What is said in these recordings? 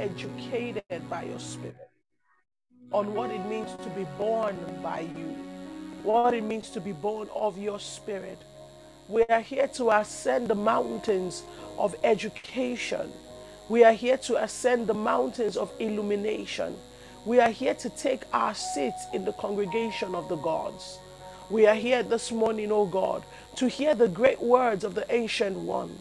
educated by your spirit on what it means to be born by you, what it means to be born of your spirit. We are here to ascend the mountains of education. We are here to ascend the mountains of illumination. We are here to take our seats in the congregation of the gods. We are here this morning, O God, to hear the great words of the ancient one,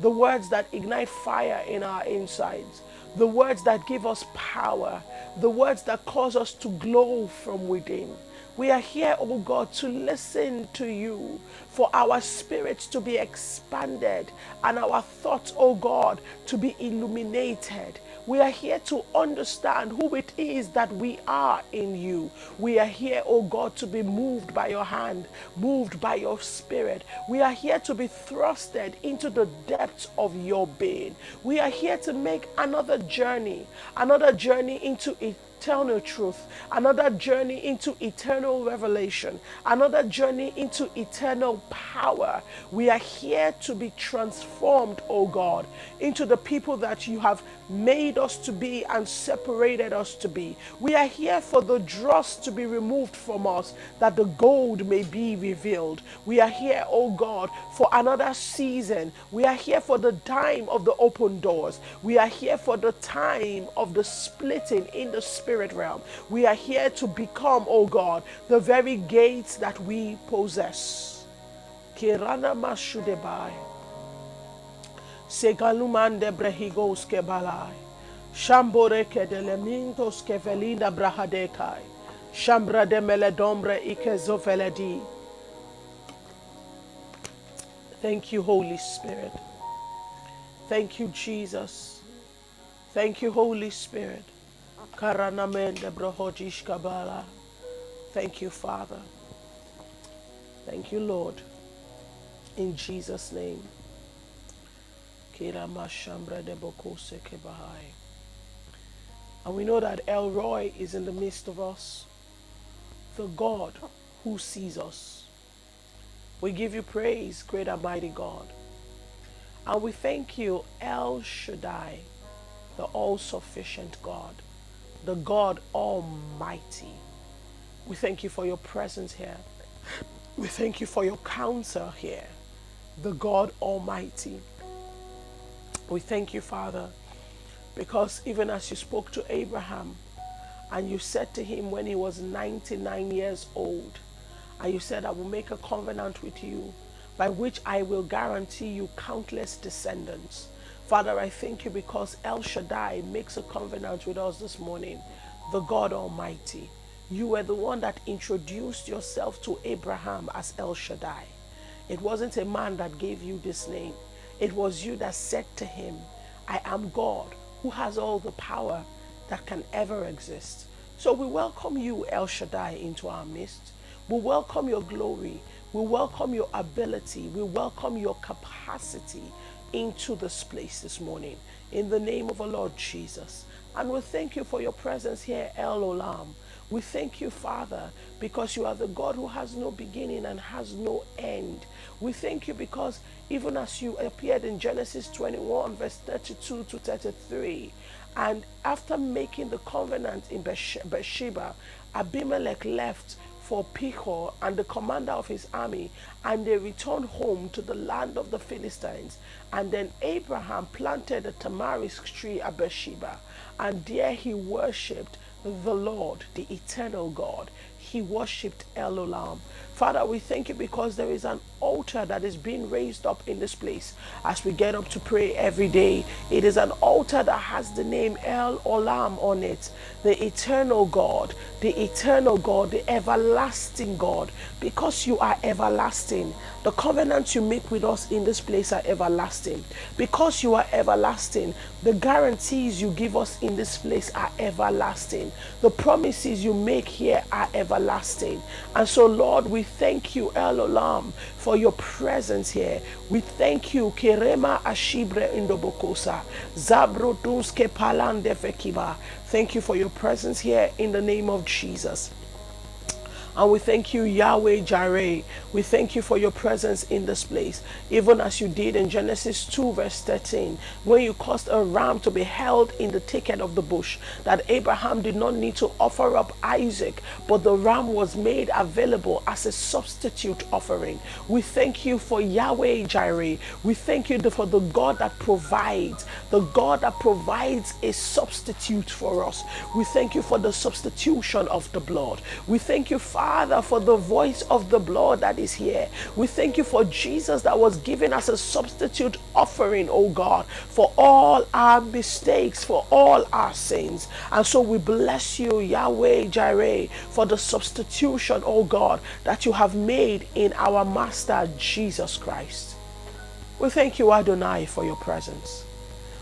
the words that ignite fire in our insides, the words that give us power, the words that cause us to glow from within. We are here, oh God, to listen to you, for our spirits to be expanded and our thoughts, oh God, to be illuminated. We are here to understand who it is that we are in you. We are here, oh God, to be moved by your hand, moved by your spirit. We are here to be thrusted into the depths of your being. We are here to make another journey, another journey into eternity eternal truth, another journey into eternal revelation, another journey into eternal power. We are here to be transformed, oh God, into the people that you have made us to be and separated us to be. We are here for the dross to be removed from us that the gold may be revealed. We are here, oh God, for another season. We are here for the time of the open doors. We are here for the time of the splitting in the spirit realm. We are here to become, oh God, the very gates that we possess. Kirana mashudebai. Segalumande brehigos kebalai. Shambore kedelemintos kevelinda brahadekai. Shambra de meledombre ikezoveledi. Thank you, Holy Spirit. Thank you, Jesus. Thank you, Holy Spirit. Karanamende brohojish kabala. Thank you, Father. Thank you, Lord. In Jesus' name. And we know that El Roi is in the midst of us, the God who sees us. We give you praise, great and mighty God. And we thank you, El Shaddai, the all sufficient God the God Almighty. We thank you for your presence here. We thank you for your counsel here, the God Almighty. We thank you, Father, because even as you spoke to Abraham and you said to him when he was 99 years old, and you said, I will make a covenant with you by which I will guarantee you countless descendants. Father, I thank you because El Shaddai makes a covenant with us this morning, the God Almighty. You were the one that introduced yourself to Abraham as El Shaddai. It wasn't a man that gave you this name, it was you that said to him, I am God who has all the power that can ever exist. So we welcome you, El Shaddai, into our midst. We welcome your glory. We welcome your ability. We welcome your capacity into this place this morning in the name of our Lord Jesus. And we thank you for your presence here, El Olam. We thank you, Father, because you are the God who has no beginning and has no end. We thank you because even as you appeared in Genesis 21, verse 32 to 33, and after making the covenant in Beersheba, Abimelech left for Phicol and the commander of his army, and they returned home to the land of the Philistines. And then Abraham planted a tamarisk tree at Beersheba, and there he worshipped the Lord, the eternal God. He worshipped El Olam. Father, we thank you because there is an altar that is being raised up in this place as we get up to pray every day. It is an altar that has the name El Olam on it, the eternal God, the eternal God, the everlasting God, because you are everlasting. The covenants you make with us in this place are everlasting. Because you are everlasting, the guarantees you give us in this place are everlasting. The promises you make here are everlasting. And so, Lord, we thank you, El Olam, for your presence here. We thank you, Kerema Ashibre Indobokosa, Zabroduske Palande Fekiba. Thank you for your presence here in the name of Jesus. And we thank you, Yahweh Jireh. We thank you for your presence in this place, even as you did in Genesis 2, verse 13, when you caused a ram to be held in the thicket of the bush, that Abraham did not need to offer up Isaac, but the ram was made available as a substitute offering. We thank you for Yahweh Jireh. We thank you for the God that provides, the God that provides a substitute for us. We thank you for the substitution of the blood. We thank you, Father, for the voice of the blood that is here. We thank you for Jesus that was given as a substitute offering, oh God, for all our mistakes, for all our sins. And so we bless you, Yahweh Jireh, for the substitution, oh God, that you have made in our Master Jesus Christ. We thank you, Adonai, for your presence.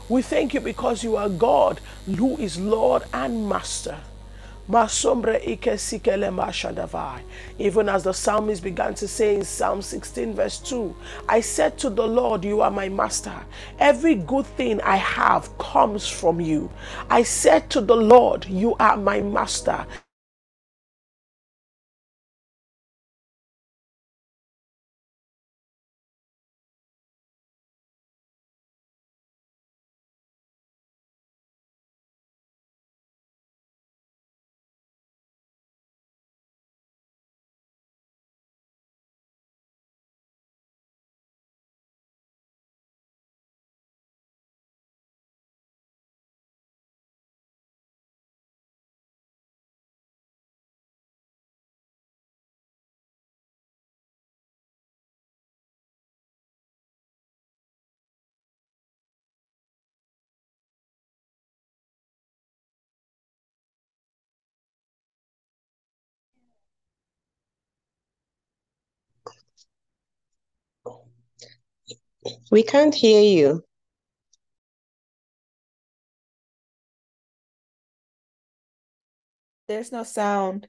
We thank you because you are God who is Lord and Master. Even as the psalmist began to say in Psalm 16, verse 2, I said to the Lord, You are my master. Every good thing I have comes from you. I said to the Lord, You are my master. We can't hear you. There's no sound.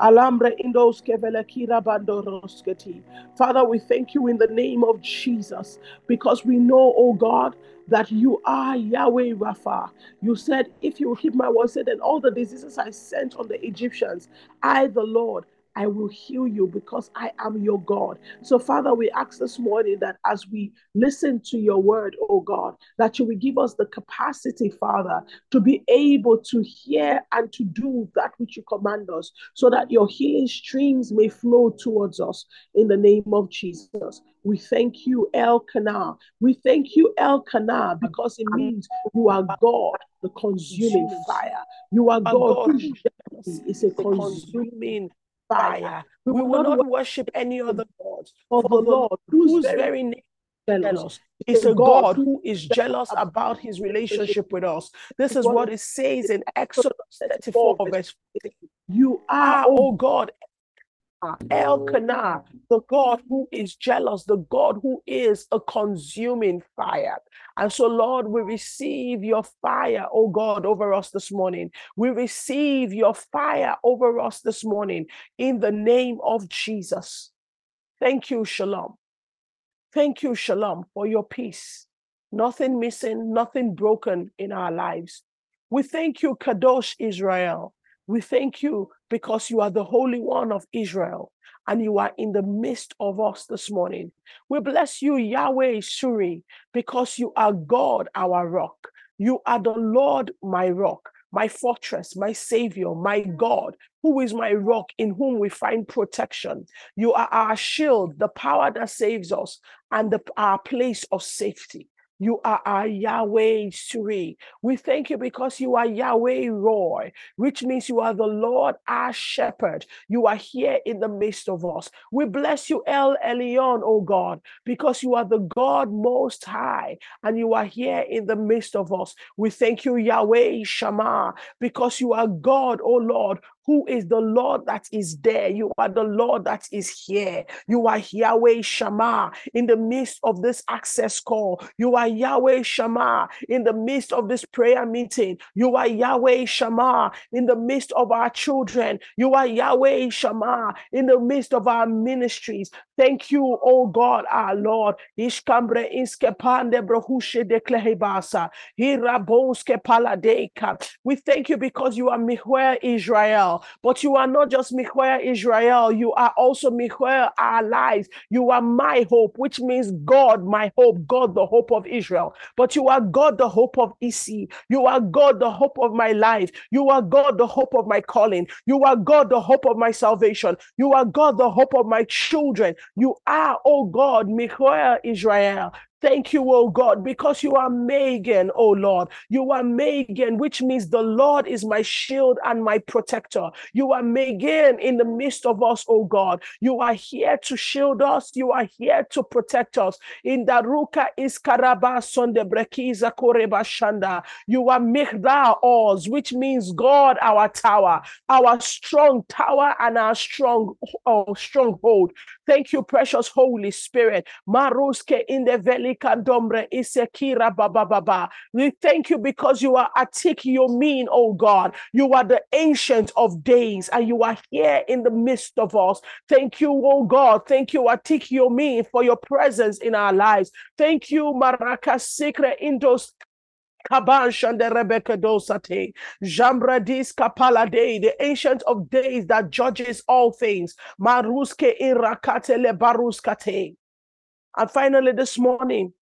Alambre indos kevele kira bando rosketi. Father, we thank you in the name of Jesus because we know, oh God, that you are Yahweh Rapha. You said, if you keep my word, said, then all the diseases I sent on the Egyptians, I, the Lord, I will heal you because I am your God. So, Father, we ask this morning that as we listen to your word, oh God, that you will give us the capacity, Father, to be able to hear and to do that which you command us, so that your healing streams may flow towards us in the name of Jesus. We thank you, El Kana. We thank you, El Kana, because it means you are God, the consuming fire. You are God who is a consuming fire. We, we will not worship any other gods, for the Lord, whose very name is jealous. Is a God who is jealous about his relationship with us. This is what it says in Exodus 34, verse 15. You ah, are, oh God, Elkanah, the God who is jealous, the God who is a consuming fire. And so, Lord, we receive your fire, oh God, over us this morning. We receive your fire over us this morning in the name of Jesus. Thank you, Shalom. Thank you, Shalom, for your peace. Nothing missing, nothing broken in our lives. We thank you, Kadosh Israel. We thank you because you are the Holy One of Israel and you are in the midst of us this morning. We bless you, Yahweh Shuri, because you are God, our rock. You are the Lord, my rock, my fortress, my Savior, my God, who is my rock in whom we find protection. You are our shield, the power that saves us, and the, our place of safety. You are our Yahweh Suri. We thank you because you are Yahweh Roy, which means you are the Lord our shepherd. You are here in the midst of us. We bless you, El Elyon, O God, because you are the God most high and you are here in the midst of us. We thank you, Yahweh Shammah, because you are God, O Lord, who is the Lord that is there. You are the Lord that is here. You are Yahweh Shammah in the midst of this access call. You are Yahweh Shammah in the midst of this prayer meeting. You are Yahweh Shammah in the midst of our children. You are Yahweh Shammah in the midst of our ministries. Thank you, oh God, our Lord. Ishkambre iskepande brohushe de klehebasa. Hirabonske paladeka. We thank you because you are Mikveh Israel but you are not just Mikveh Israel, you are also Mikveh our lives. You are my hope, which means God, my hope, God, the hope of Israel. But you are God, the hope of EC. You are God, the hope of my life. You are God, the hope of my calling. You are God, the hope of my salvation. You are God, the hope of my children. You are, oh God, Mikveh Israel. Thank you, oh God, because you are Magen, oh Lord. You are Magen, which means the Lord is my shield and my protector. You are Magen in the midst of us, oh God. You are here to shield us. You are here to protect us. In Daruka Iskaraba Sonde Brekiza Koreba Shanda. You are Migdal Oz, which means God, our tower, our strong tower and our strong oh, stronghold. Thank you, precious Holy Spirit. Maruske in the velika dombre isekira baba baba. We thank you because you are atik yomin, oh God. You are the ancient of days and you are here in the midst of us. Thank you, oh God. Thank you, atik yomin, for your presence in our lives. Thank you, Maraka Sikre Indos Kabash and Rebecca Dosate, Jambradis Kapalade, the ancient of days that judges all things. Maruske Irakatele Baruskate. And finally, this morning,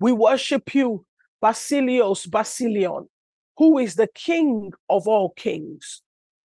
we worship you, Basilios Basilion, who is the King of all kings.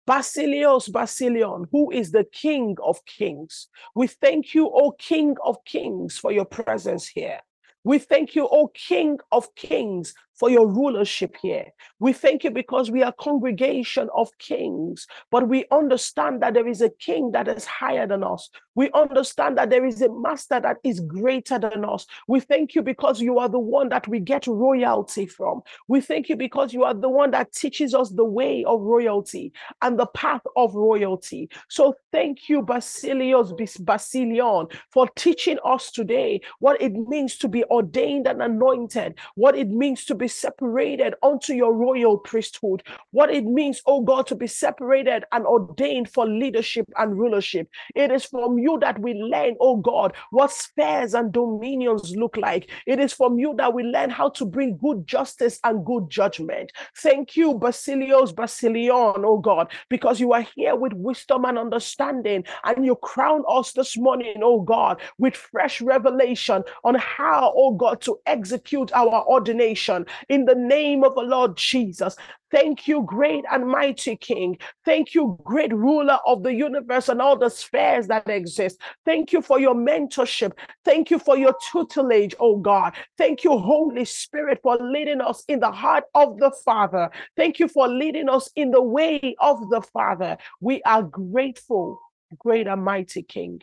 Basilios Basilion, who is the King of kings. We thank you, O King of kings, for your presence here. We thank you, O King of Kings, for your rulership here. We thank you because we are congregation of kings, but we understand that there is a king that is higher than us. We understand that there is a master that is greater than us. We thank you because you are the one that we get royalty from. We thank you because you are the one that teaches us the way of royalty and the path of royalty. So thank you, Basilios Basilion, for teaching us today what it means to be ordained and anointed, what it means to be separated unto your royal priesthood, what it means, oh God, to be separated and ordained for leadership and rulership. It is from you that we learn, oh God, what spheres and dominions look like. It is from you that we learn how to bring good justice and good judgment. Thank you, Basilios Basilion, oh God, because you are here with wisdom and understanding, and you crown us this morning, oh God, with fresh revelation on how, oh God, to execute our ordination in the name of the Lord Jesus. Thank you, great and mighty King. Thank you, great ruler of the universe and all the spheres that exist. Thank you for your mentorship. Thank you for your tutelage, oh God. Thank you, Holy Spirit, for leading us in the heart of the Father. Thank you for leading us in the way of the Father. We are grateful, great and mighty King.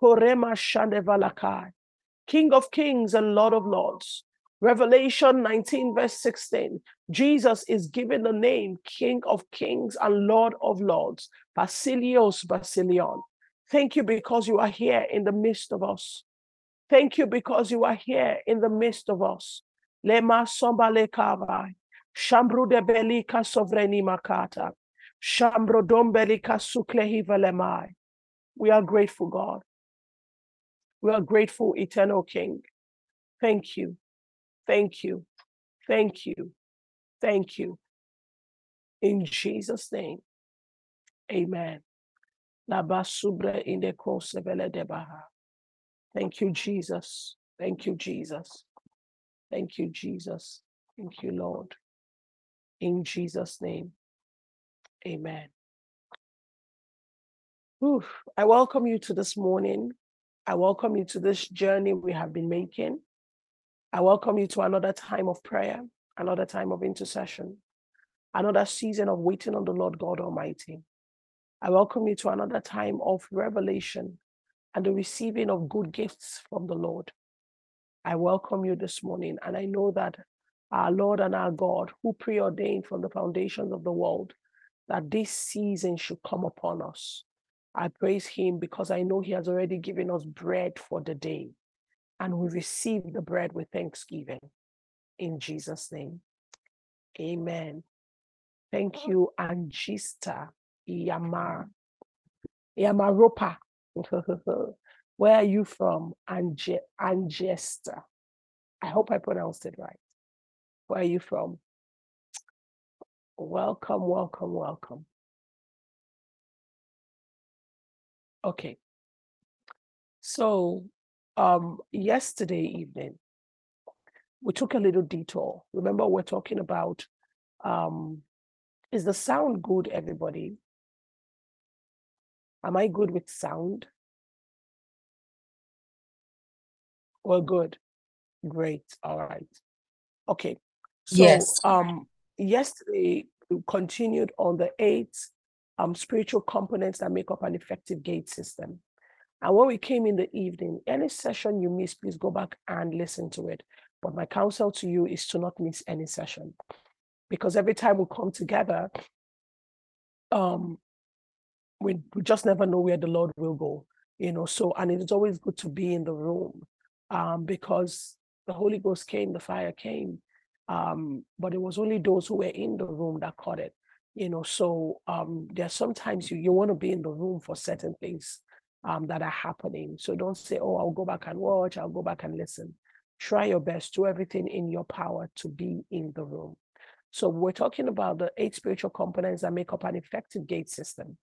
Korema Shandevalakai, King of kings and Lord of lords. Revelation 19, verse 16. Jesus is given the name King of Kings and Lord of Lords, Basilios Basilion. Thank you because you are here in the midst of us. Thank you because you are here in the midst of us. Lema sombale kavai. Shambru de belika sovreni makata. Shambro suklehi velemai. We are grateful, God. We are grateful, eternal King. Thank you. Thank you. Thank you. Thank you. In Jesus' name, amen. Thank you, Jesus. Thank you, Jesus. Thank you, Jesus. Thank you, Lord. In Jesus' name, amen. Whew. I welcome you to this morning. I welcome you to this journey we have been making. I welcome you to another time of prayer, another time of intercession, another season of waiting on the Lord God Almighty. I welcome you to another time of revelation and the receiving of good gifts from the Lord. I welcome you this morning, and I know that our Lord and our God, who preordained from the foundations of the world that this season should come upon us. I praise Him because I know He has already given us bread for the day, and we receive the bread with thanksgiving. In Jesus' name, Amen. Thank you, Angista Yamar Yamaropa. Where are you from, Ange- Angesta? I hope I pronounced it right. Where are you from? Welcome, welcome, welcome. Okay. So, um, yesterday evening, we took a little detour. Remember, we're talking about um, is the sound good, everybody? Am I good with sound? Well, good. Great. All right. Okay. So, Yes. um, yesterday we continued on the eight um spiritual components that make up an effective gate system. And when we came in the evening, any session you miss, please go back and listen to it. But my counsel to you is to not miss any session. Because every time we come together, um, we, we just never know where the Lord will go, you know. So, and it's always good to be in the room um, because the Holy Ghost came, the fire came, um, but it was only those who were in the room that caught it, you know. So, um, there's sometimes you, you want to be in the room for certain things um, that are happening. So, don't say, Oh, I'll go back and watch, I'll go back and listen. Try your best, do everything in your power to be in the room. So, we're talking about the eight spiritual components that make up an effective gate system.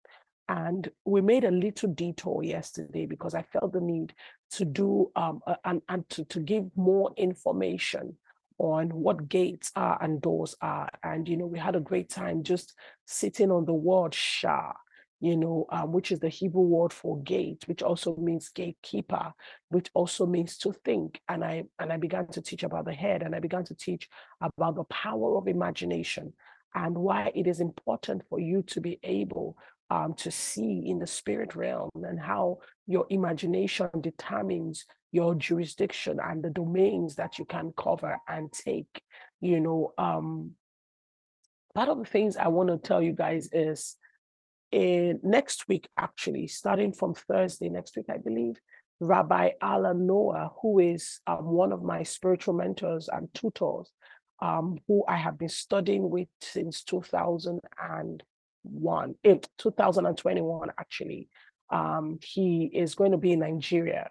And we made a little detour yesterday because I felt the need to do um, and, and to, to give more information on what gates are and doors are. And, you know, we had a great time just sitting on the word Sha'ar, you know, um, which is the Hebrew word for gate, which also means gatekeeper, which also means to think. And I and I began to teach about the head and I began to teach about the power of imagination and why it is important for you to be able um, to see in the spirit realm and how your imagination determines your jurisdiction and the domains that you can cover and take. You know, um, part of the things I want to tell you guys is in next week, actually, starting from Thursday next week, I believe, Rabbi Alan Noah, who is um, one of my spiritual mentors and tutors, um, who I have been studying with since 2001, in 2021, actually. Um, he is going to be in Nigeria.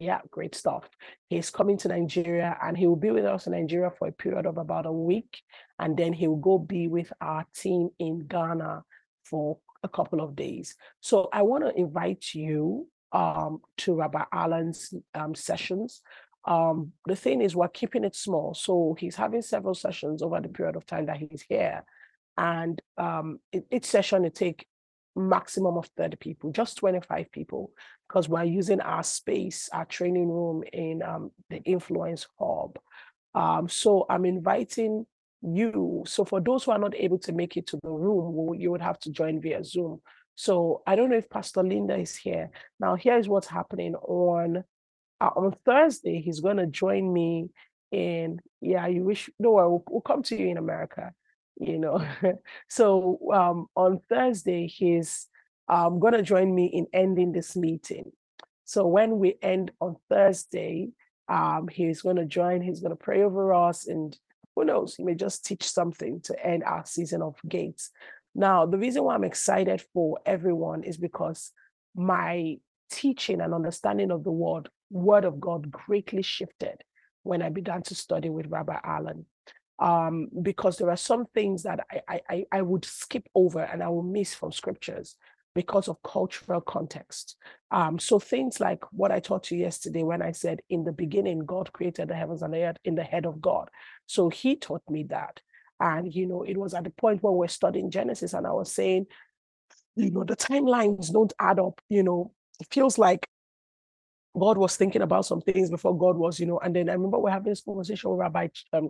Yeah, great stuff. He's coming to Nigeria and he will be with us in Nigeria for a period of about a week. And then he will go be with our team in Ghana for a couple of days. So I want to invite you um, to Rabbi Allen's um, sessions. Um, the thing is, we're keeping it small. So he's having several sessions over the period of time that he's here. And um, each session, it take maximum of 30 people, just 25 people, because we're using our space, our training room in um, the Influence Hub. Um, so I'm inviting you. So for those who are not able to make it to the room, you would have to join via Zoom. So I don't know if Pastor Linda is here. Now, here is what's happening on uh, on Thursday. He's going to join me in. Yeah, you wish. No, we'll, we'll come to you in America. You know. so um, on Thursday, he's um, going to join me in ending this meeting. So when we end on Thursday, um, he's going to join. He's going to pray over us, and who knows, he may just teach something to end our season of gates. Now, the reason why I'm excited for everyone is because my teaching and understanding of the word, word of God greatly shifted when I began to study with Rabbi Allen. Um, because there are some things that I, I, I- I would skip over and I will miss from scriptures because of cultural context. Um, so things like what I taught you yesterday when I said, in the beginning, God created the heavens and the earth in the head of God. So he taught me that. And, you know, it was at the point when we're studying Genesis and I was saying, you know, the timelines don't add up, you know, it feels like God was thinking about some things before God was, you know. And then I remember we're having this conversation with Rabbi, um,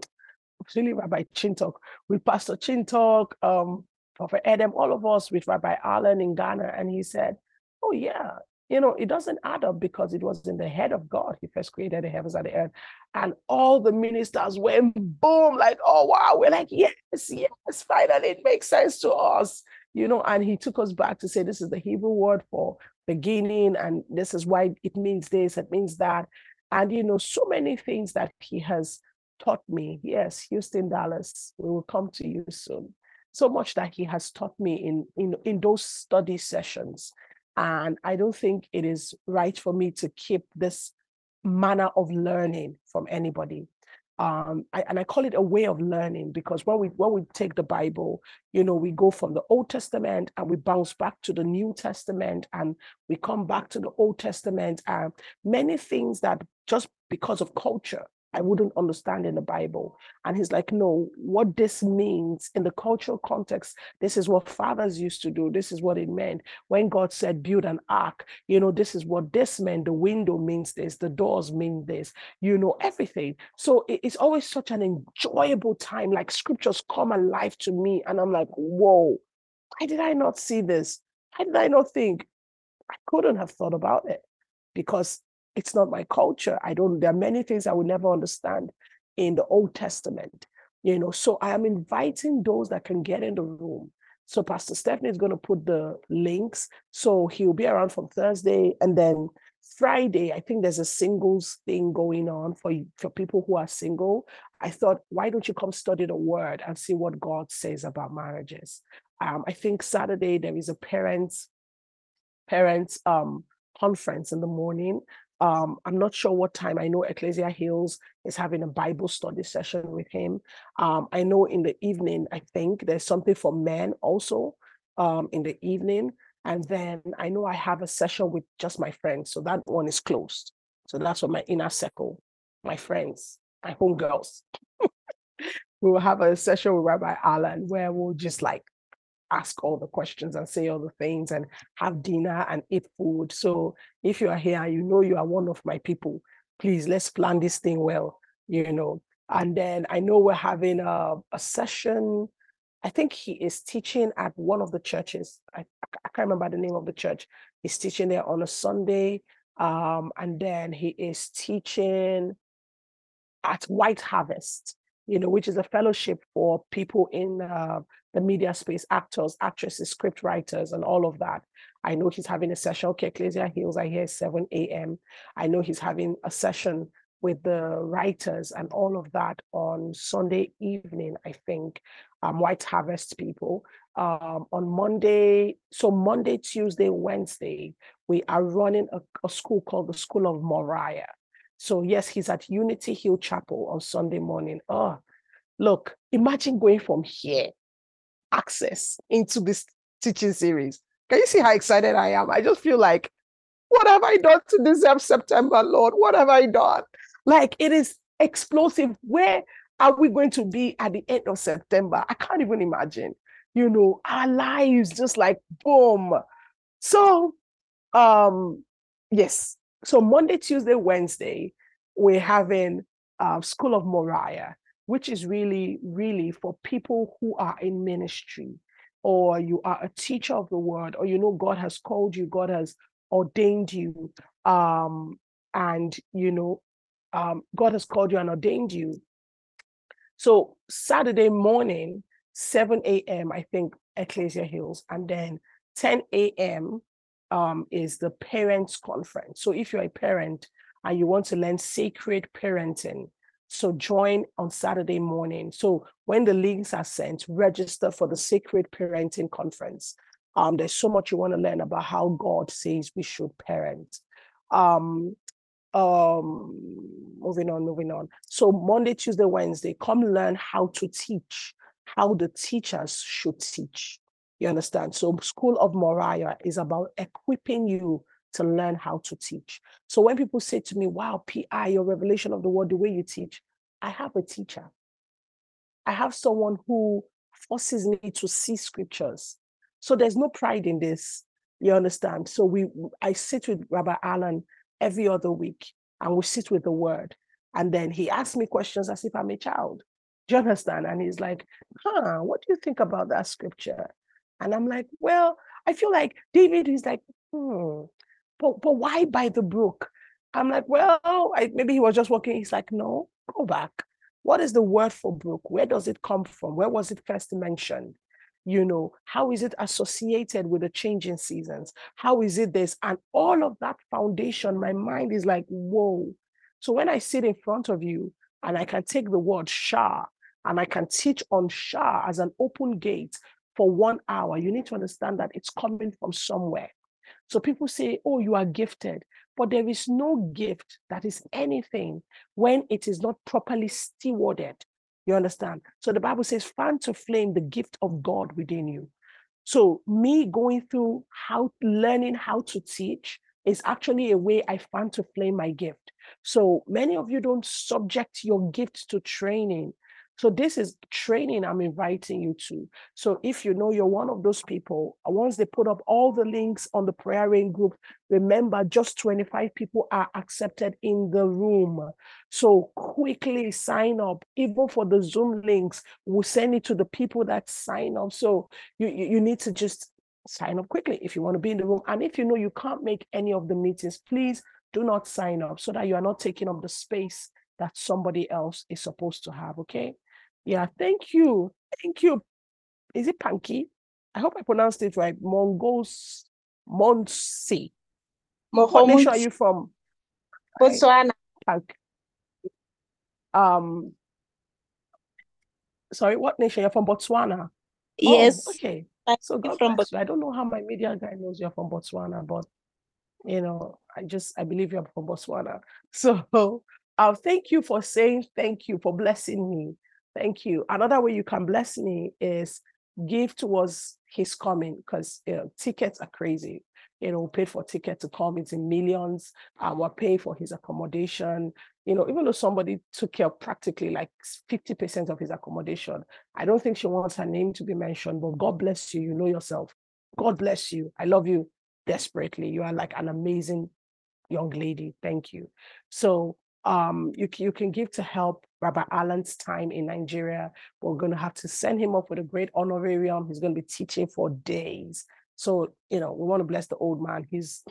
really Rabbi Chintok, with Pastor Chintok, um, Prophet Adam, all of us with Rabbi Allen in Ghana. And he said, Oh, yeah, you know, it doesn't add up because it was in the head of God. He first created the heavens and the earth. And all the ministers went boom, like, oh, wow. We're like, yes, yes, finally, it makes sense to us. You know, and he took us back to say, this is the Hebrew word for beginning, and this is why it means this, it means that. And, you know, so many things that he has taught me. Yes, Houston, Dallas, we will come to you soon. So much that he has taught me in, in, in those study sessions and I don't think it is right for me to keep this manner of learning from anybody. Um, I, and I call it a way of learning because when we when we take the Bible, you know, we go from the Old Testament and we bounce back to the New Testament and we come back to the Old Testament and many things that just because of culture I wouldn't understand in the Bible. And he's like, no, what this means in the cultural context, this is what fathers used to do. This is what it meant. When God said, build an ark, you know, this is what this meant. The window means this, the doors mean this, you know, everything. So it's always such an enjoyable time. Like scriptures come alive to me. And I'm like, whoa, why did I not see this? Why did I not think? I couldn't have thought about it because it's not my culture. I don't, there are many things I will never understand in the Old Testament, you know. So I am inviting those that can get in the room. So Pastor Stephanie is going to put the links. So he'll be around from Thursday and then Friday, I think there's a singles thing going on for, for people who are single. I thought, why don't you come study the word and see what God says about marriages? Um, I think Saturday there is a parents parents um, conference in the morning. Um, I'm not sure what time. I know Ecclesia Hills is having a Bible study session with him. Um, I know in the evening, I think there's something for men also um, in the evening. And then I know I have a session with just my friends. So that one is closed. So that's for my inner circle, my friends, my homegirls. we will have a session with Rabbi Alan where we'll just like ask all the questions and say all the things and have dinner and eat food. So if you are here, you know you are one of my people. Please let's plan this thing well, you know. And then I know we're having a, a session. I think he is teaching at one of the churches. I, I can't remember the name of the church. He's teaching there on a Sunday. Um, and then he is teaching at White Harvest, you know, which is a fellowship for people in uh, the media space, actors, actresses, script writers, and all of that. I know he's having a session. Okay, Ecclesia Hills, I hear 7 a.m. I know he's having a session with the writers and all of that on Sunday evening, I think, um, White Harvest people. Um, on Monday, so Monday, Tuesday, Wednesday, we are running a, a school called the School of Moriah. So yes, he's at Unity Hill Chapel on Sunday morning. Oh, look, imagine going from here access into this teaching series. Can you see how excited I am? I just feel like, what have I done to deserve September, Lord? What have I done? Like it is explosive. Where are we going to be at the end of September? I can't even imagine. You know, our lives just like boom. So, um, yes. So Monday, Tuesday, Wednesday, we're having uh, School of Moriah which is really, really for people who are in ministry or you are a teacher of the word or you know God has called you, God has ordained you, um, and you know, um, God has called you and ordained you. So Saturday morning, 7 a.m., I think Ecclesia Hills, and then 10 a.m. Um, is the parents conference. So if you're a parent and you want to learn sacred parenting, so join on Saturday morning. So when the links are sent, register for the Sacred Parenting Conference. Um, there's so much you want to learn about how God says we should parent. Um, um, moving on, moving on. So Monday, Tuesday, Wednesday, come learn how to teach, how the teachers should teach. You understand? So School of Moriah is about equipping you to learn how to teach. So when people say to me, wow, PI, your revelation of the word, the way you teach, I have a teacher. I have someone who forces me to see scriptures. So there's no pride in this. You understand? So we I sit with Rabbi Alan every other week and we sit with the word. And then he asks me questions as if I'm a child. Do you understand? And he's like, huh, what do you think about that scripture? And I'm like, well, I feel like David is like, hmm, but, but why by the brook? I'm like, well, I, maybe he was just walking. He's like, no, go back. What is the word for brook? Where does it come from? Where was it first mentioned? You know, how is it associated with the changing seasons? How is it this? And all of that foundation, my mind is like, whoa. So when I sit in front of you and I can take the word Sha'ar and I can teach on Sha'ar as an open gate for one hour, you need to understand that it's coming from somewhere. So people say, oh, you are gifted. But there is no gift that is anything when it is not properly stewarded. You understand? So the Bible says, fan to flame the gift of God within you. So me going through how learning how to teach is actually a way I fan to flame my gift. So many of you don't subject your gift to training. So this is training I'm inviting you to. So if you know you're one of those people, uh, once they put up all the links on the prayer rain group, remember just 25 people are accepted in the room. So quickly sign up, even for the Zoom links, we'll send it to the people that sign up. So you, you, you need to just sign up quickly if you want to be in the room. And if you know you can't make any of the meetings, please do not sign up so that you are not taking up the space that somebody else is supposed to have. Okay. Yeah. Thank you. Thank you. Is it Panky? I hope I pronounced it right. Mongos Monsi. What nation are you from? Botswana. Um sorry, what nation? You're from Botswana. Yes. Oh, okay. I'm So God from you. I don't know how my media guy knows you're from Botswana, but you know, I just I believe you're from Botswana. So uh, thank you for saying thank you for blessing me. Thank you. Another way you can bless me is give towards his coming because you know, tickets are crazy. You know, we paid for ticket to come, it's in millions. Uh, we're paying for his accommodation. You know, even though somebody took care of practically like 50% of his accommodation, I don't think she wants her name to be mentioned, but God bless you. You know yourself. God bless you. I love you desperately. You are like an amazing young lady. Thank you. So um, you, can, you can give to help Rabbi Allen's time in Nigeria. We're going to have to send him up with a great honorarium. He's going to be teaching for days. So, you know, we want to bless the old man. He's,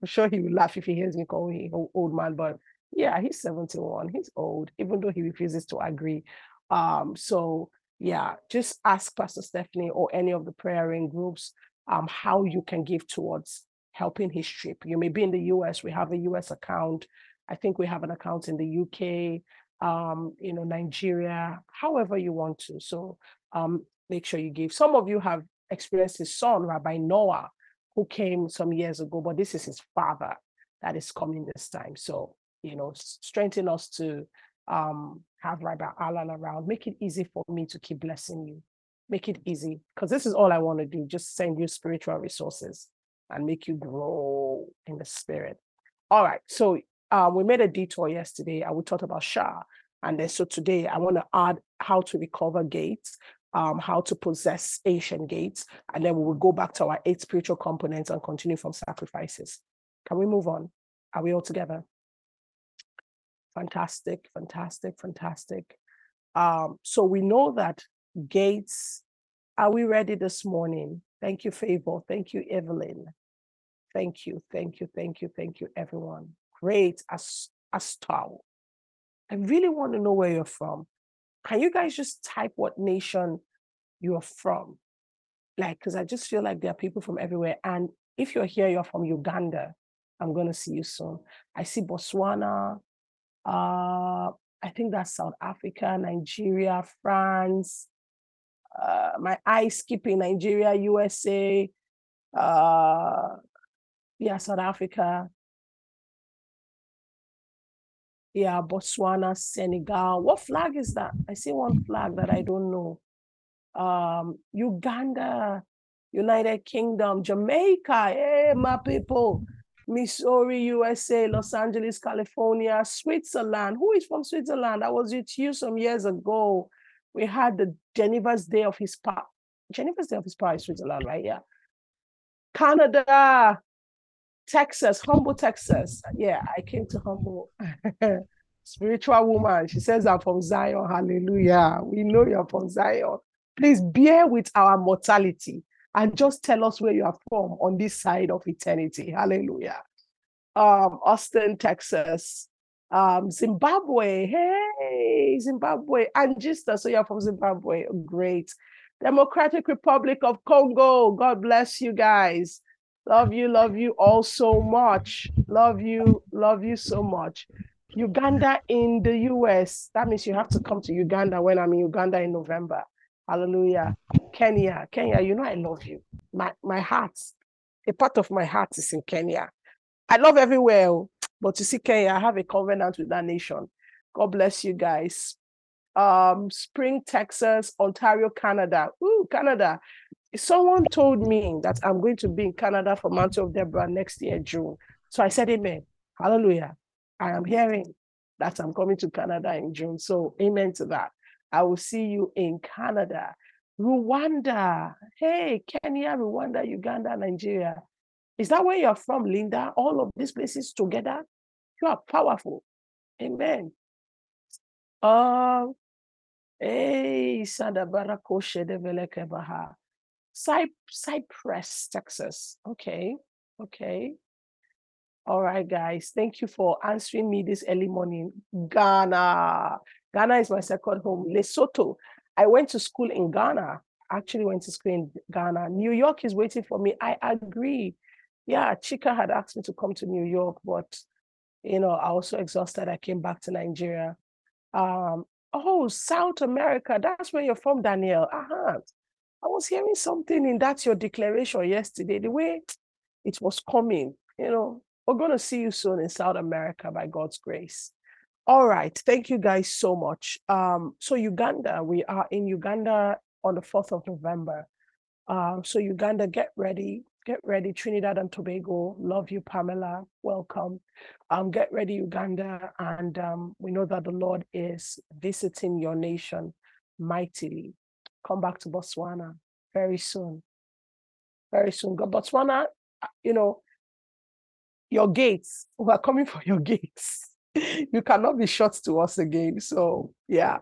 I'm sure he will laugh if he hears me call him old man, but yeah, he's 71. He's old, even though he refuses to agree. Um, so yeah, just ask Pastor Stephanie or any of the prayer ring groups um, how you can give towards helping his trip. You may be in the US, we have a US account. I think we have an account in the UK, um, you know, Nigeria, however you want to. So um, make sure you give. Some of you have experienced his son, Rabbi Noah, who came some years ago, but this is his father that is coming this time. So, you know, strengthen us to um, have Rabbi Alan around. Make it easy for me to keep blessing you. Make it easy because this is all I want to do. Just send you spiritual resources and make you grow in the spirit. All right. So um, we made a detour yesterday and we talked about Sha'ar. And then so today I want to add how to recover gates, um, how to possess ancient gates, and then we will go back to our eight spiritual components and continue from sacrifices. Can we move on? Are we all together? Fantastic, fantastic, fantastic. Um, so we know that gates, are we ready this morning? Thank you, Favor. Thank you, Evelyn. Thank you, thank you, thank you, thank you, everyone. Great as as tall. I really want to know where you're from. Can you guys just type what nation you're from? Like, because I just feel like there are people from everywhere. And if you're here, you're from Uganda, I'm going to see you soon. I see Botswana. Uh, I think that's South Africa, Nigeria, France. Uh, my eyes skipping Nigeria, USA. Uh, yeah, South Africa. Yeah, Botswana, Senegal. What flag is that? I see one flag that I don't know. Um, Uganda, United Kingdom, Jamaica. Hey, my people. Missouri, USA, Los Angeles, California, Switzerland. Who is from Switzerland? I was with you some years ago. We had the Geneva's Day of His Power. Geneva's Day of His Power is Switzerland, right? Yeah. Canada. Texas, Humble, Texas. Yeah, I came to Humble. Spiritual woman. She says, I'm from Zion. Hallelujah. We know you're from Zion. Please bear with our mortality and just tell us where you are from on this side of eternity. Hallelujah. Um, Austin, Texas. Um, Zimbabwe. Hey, Zimbabwe. Angista. So you're from Zimbabwe. Great. Democratic Republic of Congo. God bless you guys. Love you, love you all so much. Love you, love you so much. Uganda in the US. That means you have to come to Uganda when I'm in Uganda in November. Hallelujah. Kenya, Kenya, you know I love you. My my heart, a part of my heart is in Kenya. I love everywhere, oh, but to see Kenya, I have a covenant with that nation. God bless you guys. Um, Spring, Texas, Ontario, Canada. Ooh, Canada. Someone told me that I'm going to be in Canada for Mantle of Deborah next year, June. So I said, Amen. Hallelujah. I am hearing that I'm coming to Canada in June. So, amen to that. I will see you in Canada. Rwanda. Hey, Kenya, Rwanda, Uganda, Nigeria. Is that where you're from, Linda? All of these places together? You are powerful. Amen. Um, hey, Sadabarakoshe Develekebaha. Cypress, Texas. Okay. Okay. All right, guys. Thank you for answering me this early morning. Ghana. Ghana is my second home. Lesotho. I went to school in Ghana. Actually went to school in Ghana. New York is waiting for me. I agree. Yeah, Chika had asked me to come to New York, but you know, I was so exhausted. I came back to Nigeria. Um, oh, South America. That's where you're from, Danielle. Uh-huh. I was hearing something in that your declaration yesterday, the way it was coming, you know, we're going to see you soon in South America by God's grace. All right. Thank you guys so much. Um, so Uganda, we are in Uganda on the 4th of November. Um, so Uganda, get ready. Get ready, Trinidad and Tobago. Love you, Pamela. Welcome. Um, get ready, Uganda. And um, we know that the Lord is visiting your nation mightily. Come back to Botswana very soon. Very soon. Botswana, uh, you know, your gates. We're coming for your gates. you cannot be shut to us again. So yeah.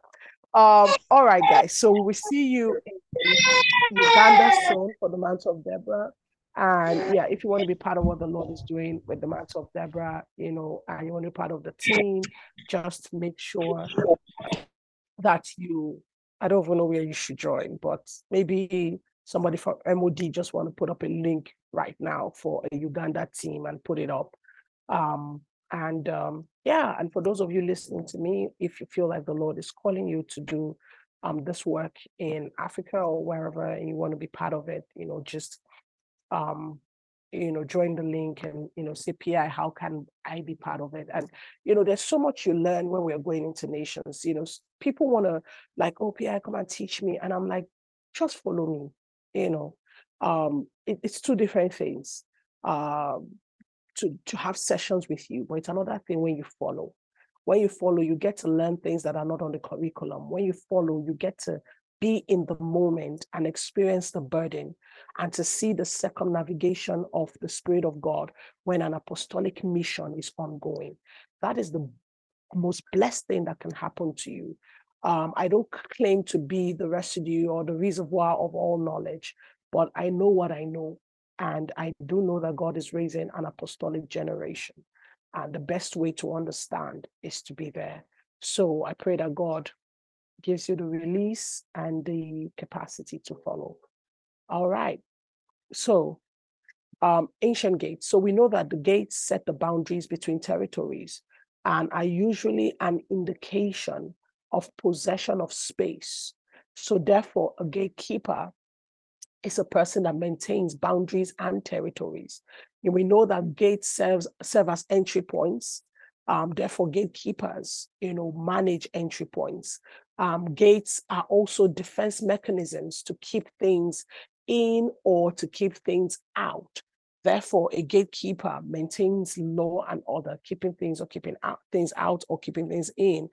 Um, all right, guys. So we will see you in Uganda soon for the mantle of Deborah. And yeah, if you want to be part of what the Lord is doing with the mantle of Deborah, you know, and you want to be part of the team, just make sure that you, I don't even know where you should join, but maybe somebody from MOD just want to put up a link right now for a Uganda team and put it up. Um, and um, yeah, and for those of you listening to me, if you feel like the Lord is calling you to do um, this work in Africa or wherever, and you want to be part of it, you know, just um, you know, join the link and you know, say, PI, how can I be part of it? And you know, there's so much you learn when we're going into nations. You know, people want to like, oh, PI, come and teach me, and I'm like, just follow me you know um it, it's two different things um to to have sessions with you but it's another thing when you follow when you follow you get to learn things that are not on the curriculum when you follow you get to be in the moment and experience the burden and to see the circumnavigation of the spirit of god when an apostolic mission is ongoing that is the most blessed thing that can happen to you um, I don't claim to be the residue or the reservoir of all knowledge, but I know what I know. And I do know that God is raising an apostolic generation. And the best way to understand is to be there. So I pray that God gives you the release and the capacity to follow. All right. So, um, ancient gates. So we know that the gates set the boundaries between territories and are usually an indication of possession of space. So, therefore, a gatekeeper is a person that maintains boundaries and territories. And we know that gates serves serve as entry points. Um, therefore, gatekeepers, you know, manage entry points. Um, gates are also defense mechanisms to keep things in or to keep things out. Therefore, a gatekeeper maintains law and order, keeping things or keeping out, things out or keeping things in.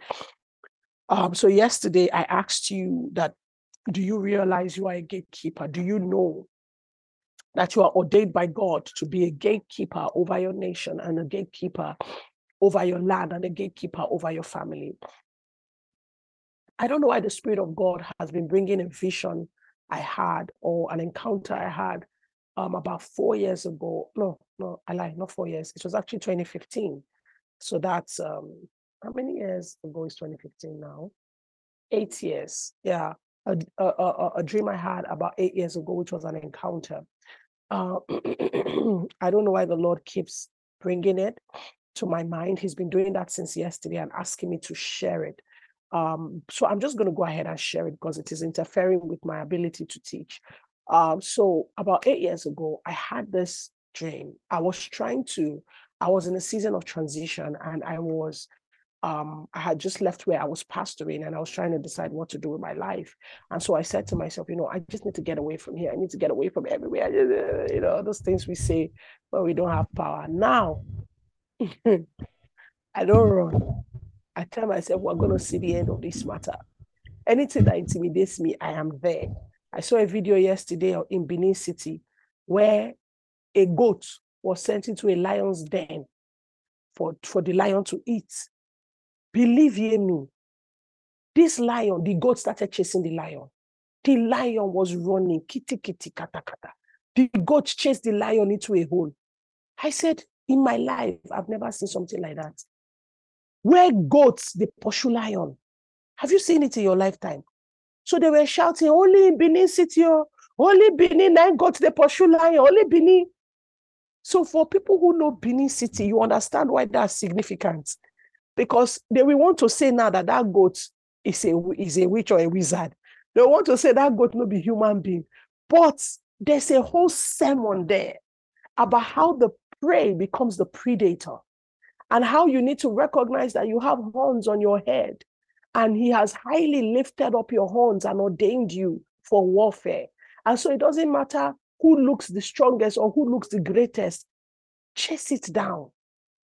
Um, so yesterday I asked you that, do you realize you are a gatekeeper? Do you know that you are ordained by God to be a gatekeeper over your nation and a gatekeeper over your land and a gatekeeper over your family. I don't know why the Spirit of God has been bringing a vision I had or an encounter I had um, about four years ago. No, no, I lied, not four years. It was actually 2015. So that's um, how many years ago is 2015 now? Eight years. Yeah. A, a, a, a dream I had about eight years ago, which was an encounter. Uh, I don't know why the Lord keeps bringing it to my mind. He's been doing that since yesterday and asking me to share it. Um, so I'm just going to go ahead and share it because it is interfering with my ability to teach. Um, so about eight years ago, I had this dream. I was trying to, I was in a season of transition and I was, um, I had just left where I was pastoring and I was trying to decide what to do with my life. And so I said to myself, you know, I just need to get away from here. I need to get away from everywhere. You know, those things we say but we don't have power. Now, I don't run. I tell myself, we're going to see the end of this matter. Anything that intimidates me, I am there. I saw a video yesterday in Benin City where a goat was sent into a lion's den for, for the lion to eat. Believe ye me, this lion, the goat started chasing the lion. The lion was running, kitty, kitty, kata, kata. The goat chased the lion into a hole. I said, in my life, I've never seen something like that where goats they pursue lion. Have you seen it in your lifetime? So they were shouting, only in Benin City, oh, only Benin, nine goats they pursue lion, only Benin. So for people who know Benin City, you understand why that's significant. Because they will want to say now that that goat is a, is a witch or a wizard. They want to say that goat no be human being. But there's a whole sermon there about how the prey becomes the predator and how you need to recognize that you have horns on your head and he has highly lifted up your horns and ordained you for warfare. And so it doesn't matter who looks the strongest or who looks the greatest, chase it down,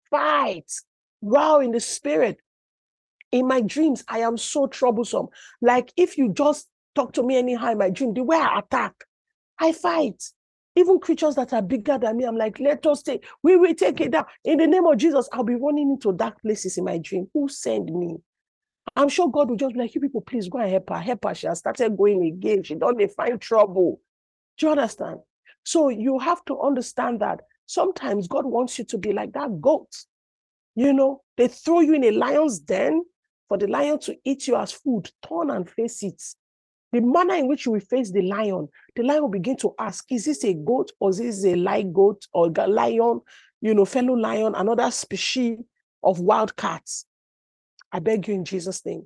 fight, wow in the spirit. In my dreams, I am so troublesome. Like if you just talk to me anyhow in my dream, the way I attack, I fight. Even creatures that are bigger than me, I'm like, let us take, we will take it down. In the name of Jesus, I'll be running into dark places in my dream. Who sent me? I'm sure God will just be like, you people, please go and help her. Help her. She has started going again. She don't find trouble. Do you understand? So you have to understand that sometimes God wants you to be like that goat. You know, they throw you in a lion's den for the lion to eat you as food. Turn and face it the manner in which you will face the lion, the lion will begin to ask, is this a goat or is this a light goat or lion, you know, fellow lion, another species of wild cats? I beg you in Jesus' name.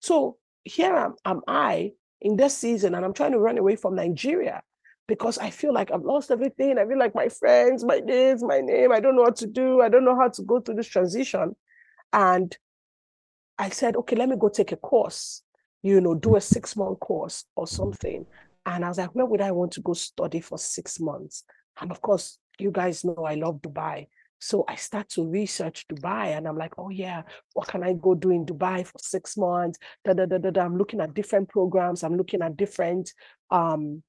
So here am, am I in this season and I'm trying to run away from Nigeria because I feel like I've lost everything. I feel like my friends, my days, my name, I don't know what to do. I don't know how to go through this transition. And I said, okay, let me go take a course you know, do a six month course or something. And I was like, where would I want to go study for six months? And of course, you guys know I love Dubai. So I start to research Dubai and I'm like, oh yeah, what can I go do in Dubai for six months? Da, da, da, da, da. I'm looking at different programs. I'm looking at different um,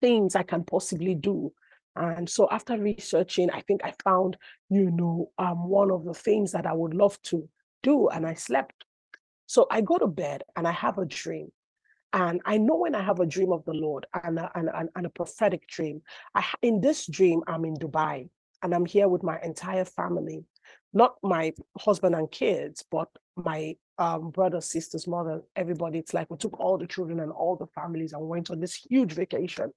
things I can possibly do. And so after researching, I think I found, you know, um, one of the things that I would love to do. And I slept so I go to bed and I have a dream. And I know when I have a dream of the Lord and a, and, and, and a prophetic dream, I, in this dream, I'm in Dubai and I'm here with my entire family, not my husband and kids, but my um, brothers, sisters, mother, everybody. It's like we took all the children and all the families and went on this huge vacation.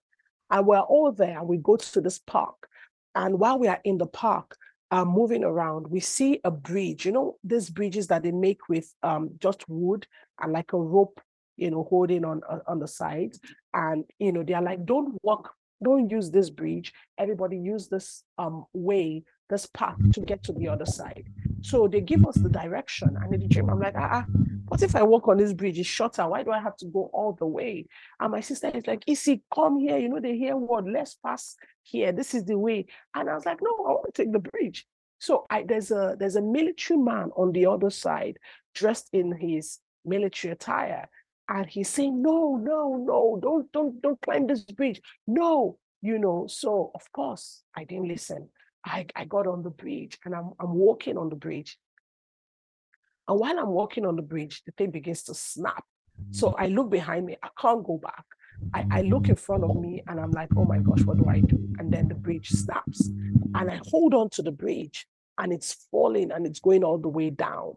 And we're all there and we go to this park. And while we are in the park, uh, moving around, we see a bridge. You know, these bridges that they make with um, just wood and like a rope, you know, holding on on the sides. And you know, they are like, don't walk, don't use this bridge. Everybody use this um, way, this path to get to the other side. So they give us the direction. And in the dream, I'm like, ah, ah, what if I walk on this bridge? It's shorter. Why do I have to go all the way? And my sister is like, Isi, come here. You know, they hear word, let's pass here. This is the way. And I was like, no, I want to take the bridge. So I, there's a there's a military man on the other side dressed in his military attire. And he's saying, No, no, no, don't, don't, don't climb this bridge. No, you know. So of course I didn't listen. I, I got on the bridge and I'm I'm walking on the bridge. And while I'm walking on the bridge, the thing begins to snap. So mm. I look behind me, I can't go back. I, I look in mm. front of me and I'm like, oh my gosh, what do I do? And then the bridge snaps. And I hold on to the bridge and it's falling and it's going all the way down.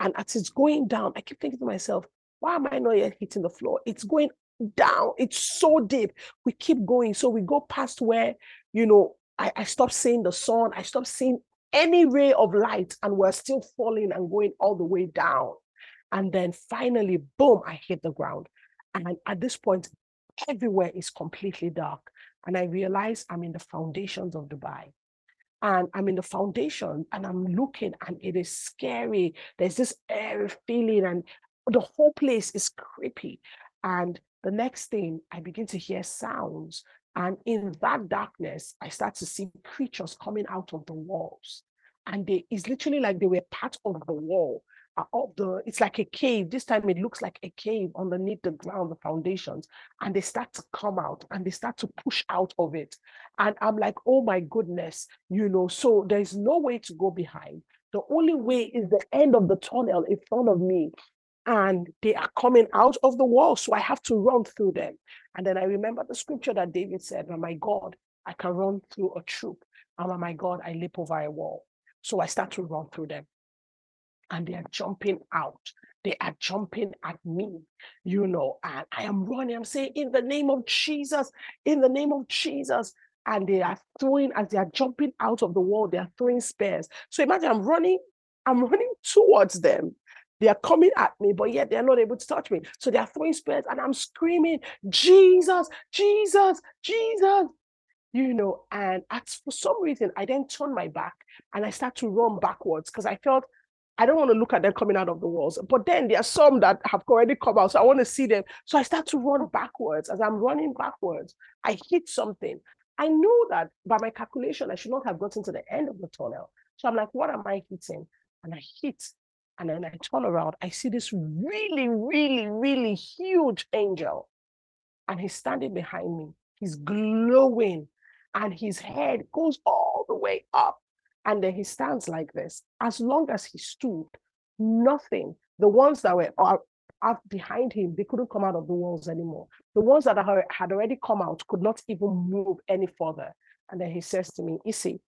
And as it's going down, I keep thinking to myself, why am I not yet hitting the floor? It's going down. It's so deep. We keep going. So we go past where, you know, I, I stop seeing the sun. I stopped seeing any ray of light and we're still falling and going all the way down. And then finally, boom, I hit the ground. And at this point, everywhere is completely dark. And I realize I'm in the foundations of Dubai. And I'm in the foundation and I'm looking and it is scary. There's this airy feeling and the whole place is creepy. And the next thing, I begin to hear sounds. And in that darkness, I start to see creatures coming out of the walls. And they, it's literally like they were part of the wall uh, of the it's like a cave. This time it looks like a cave underneath the ground the foundations. And they start to come out and they start to push out of it. And i'm like oh my goodness you know so there's no way to go behind. The only way is the end of the tunnel in front of me and they are coming out of the wall so i have to run through them and then i remember the scripture that david said oh my god i can run through a troop and oh my god i leap over a wall so i start to run through them and they are jumping out. They are jumping at me, you know, and I am running. I'm saying, in the name of Jesus, in the name of Jesus. And they are throwing, as they are jumping out of the wall, they are throwing spears. So imagine I'm running, I'm running towards them. They are coming at me, but yet they're not able to touch me. So they are throwing spears, and I'm screaming, Jesus, Jesus, Jesus, you know. And for some reason, I then turn my back and I start to run backwards because I felt I don't want to look at them coming out of the walls. But then there are some that have already come out. So I want to see them. So I start to run backwards. As I'm running backwards, I hit something. I know that by my calculation, I should not have gotten to the end of the tunnel. So I'm like, what am I hitting? And I hit. And then I turn around. I see this really, really, really huge angel. And he's standing behind me. He's glowing. And his head goes all the way up. And then he stands like this. As long as he stood, nothing, the ones that were behind him, they couldn't come out of the walls anymore. The ones that had already come out could not even move any further. And then he says to me, Isi,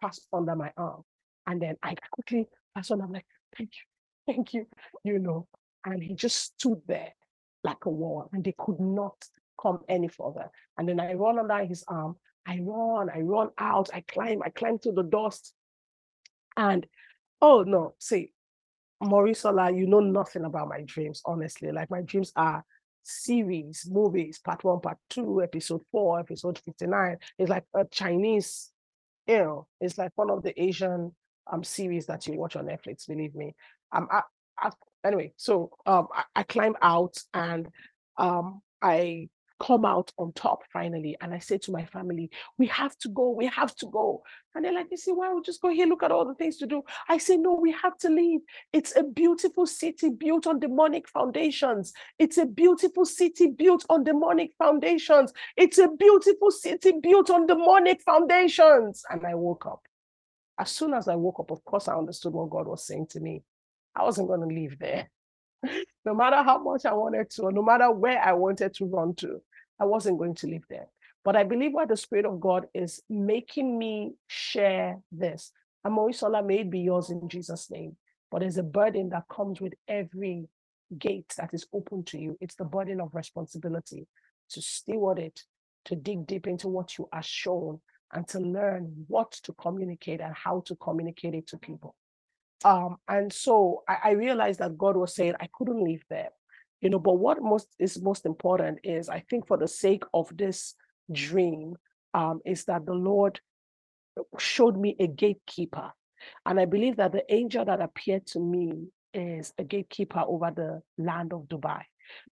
pass under my arm. And then I quickly pass on. I'm like, thank you, thank you, you know. And he just stood there like a wall and they could not come any further. And then I run under his arm I run, I run out, I climb, I climb to the dust. And oh no, see, Morisola, you know nothing about my dreams, honestly. Like my dreams are series, movies, part one, part two, episode four, episode 59. It's like a Chinese, you know, it's like one of the Asian um series that you watch on Netflix, believe me. Um I, I, anyway, so um I, I climb out and um I come out on top finally. And I say to my family, we have to go, we have to go. And they're like, you see, why we just go here, look at all the things to do? I say, no, we have to leave. It's a beautiful city built on demonic foundations. It's a beautiful city built on demonic foundations. It's a beautiful city built on demonic foundations. And I woke up. As soon as I woke up, of course, I understood what God was saying to me. I wasn't going to leave there no matter how much I wanted to, or no matter where I wanted to run to, I wasn't going to live there. But I believe why the Spirit of God is making me share this. Amorisola may be yours in Jesus' name, but there's a burden that comes with every gate that is open to you. It's the burden of responsibility to steward it, to dig deep into what you are shown, and to learn what to communicate and how to communicate it to people. Um, and so I, I realized that God was saying I couldn't leave there, you know. But what most is most important is I think for the sake of this dream, um, is that the Lord showed me a gatekeeper, and I believe that the angel that appeared to me is a gatekeeper over the land of Dubai,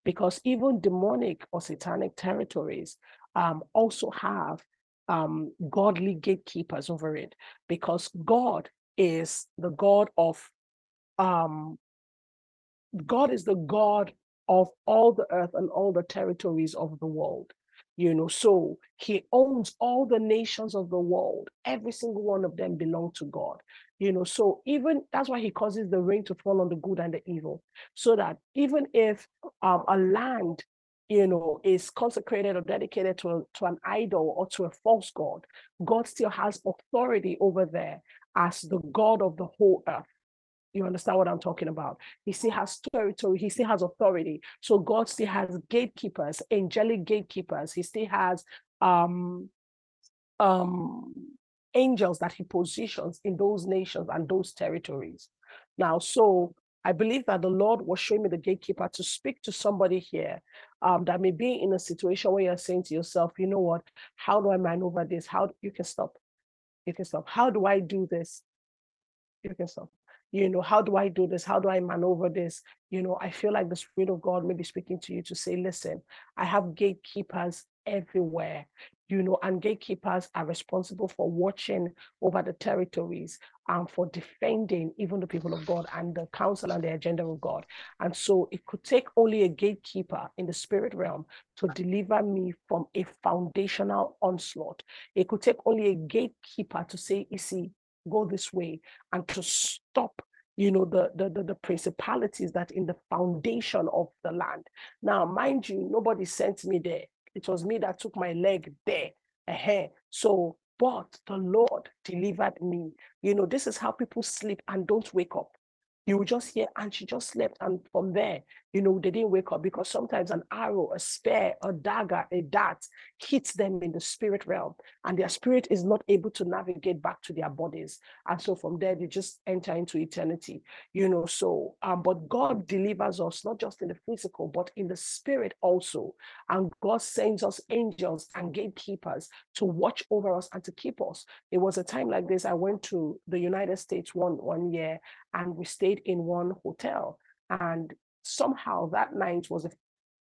because even demonic or satanic territories um, also have um, godly gatekeepers over it, because God is the God of um God is the God of all the earth and all the territories of the world. You know, so he owns all the nations of the world. Every single one of them belong to God. You know, so even that's why he causes the rain to fall on the good and the evil, so that even if um, a land you know, is consecrated or dedicated to, to an idol or to a false God, God still has authority over there as the God of the whole earth. You understand what I'm talking about? He still has territory, he still has authority. So God still has gatekeepers, angelic gatekeepers. He still has um um angels that he positions in those nations and those territories. Now, so I believe that the Lord was showing me the gatekeeper to speak to somebody here um, that may be in a situation where you're saying to yourself, you know what, how do I maneuver this? How you can stop. You can stop. How do I do this? You can stop. You know, how do I do this? How do I maneuver this? You know, I feel like the Spirit of God may be speaking to you to say, listen, I have gatekeepers everywhere you know, and gatekeepers are responsible for watching over the territories and for defending even the people of God and the counsel and the agenda of God. And so it could take only a gatekeeper in the spirit realm to deliver me from a foundational onslaught. It could take only a gatekeeper to say, you see, go this way and to stop you know the, the the the principalities that in the foundation of the land now mind you nobody sent me there it was me that took my leg there. Uh-huh. So, but the Lord delivered me. You know, this is how people sleep and don't wake up. You just hear, and she just slept. And from there, you know, they didn't wake up because sometimes an arrow, a spear, a dagger, a dart hits them in the spirit realm, and their spirit is not able to navigate back to their bodies. And so from there, they just enter into eternity, you know. So, um, but God delivers us not just in the physical, but in the spirit also. And God sends us angels and gatekeepers to watch over us and to keep us. It was a time like this. I went to the United States one one year, and we stayed in one hotel. And somehow that night was the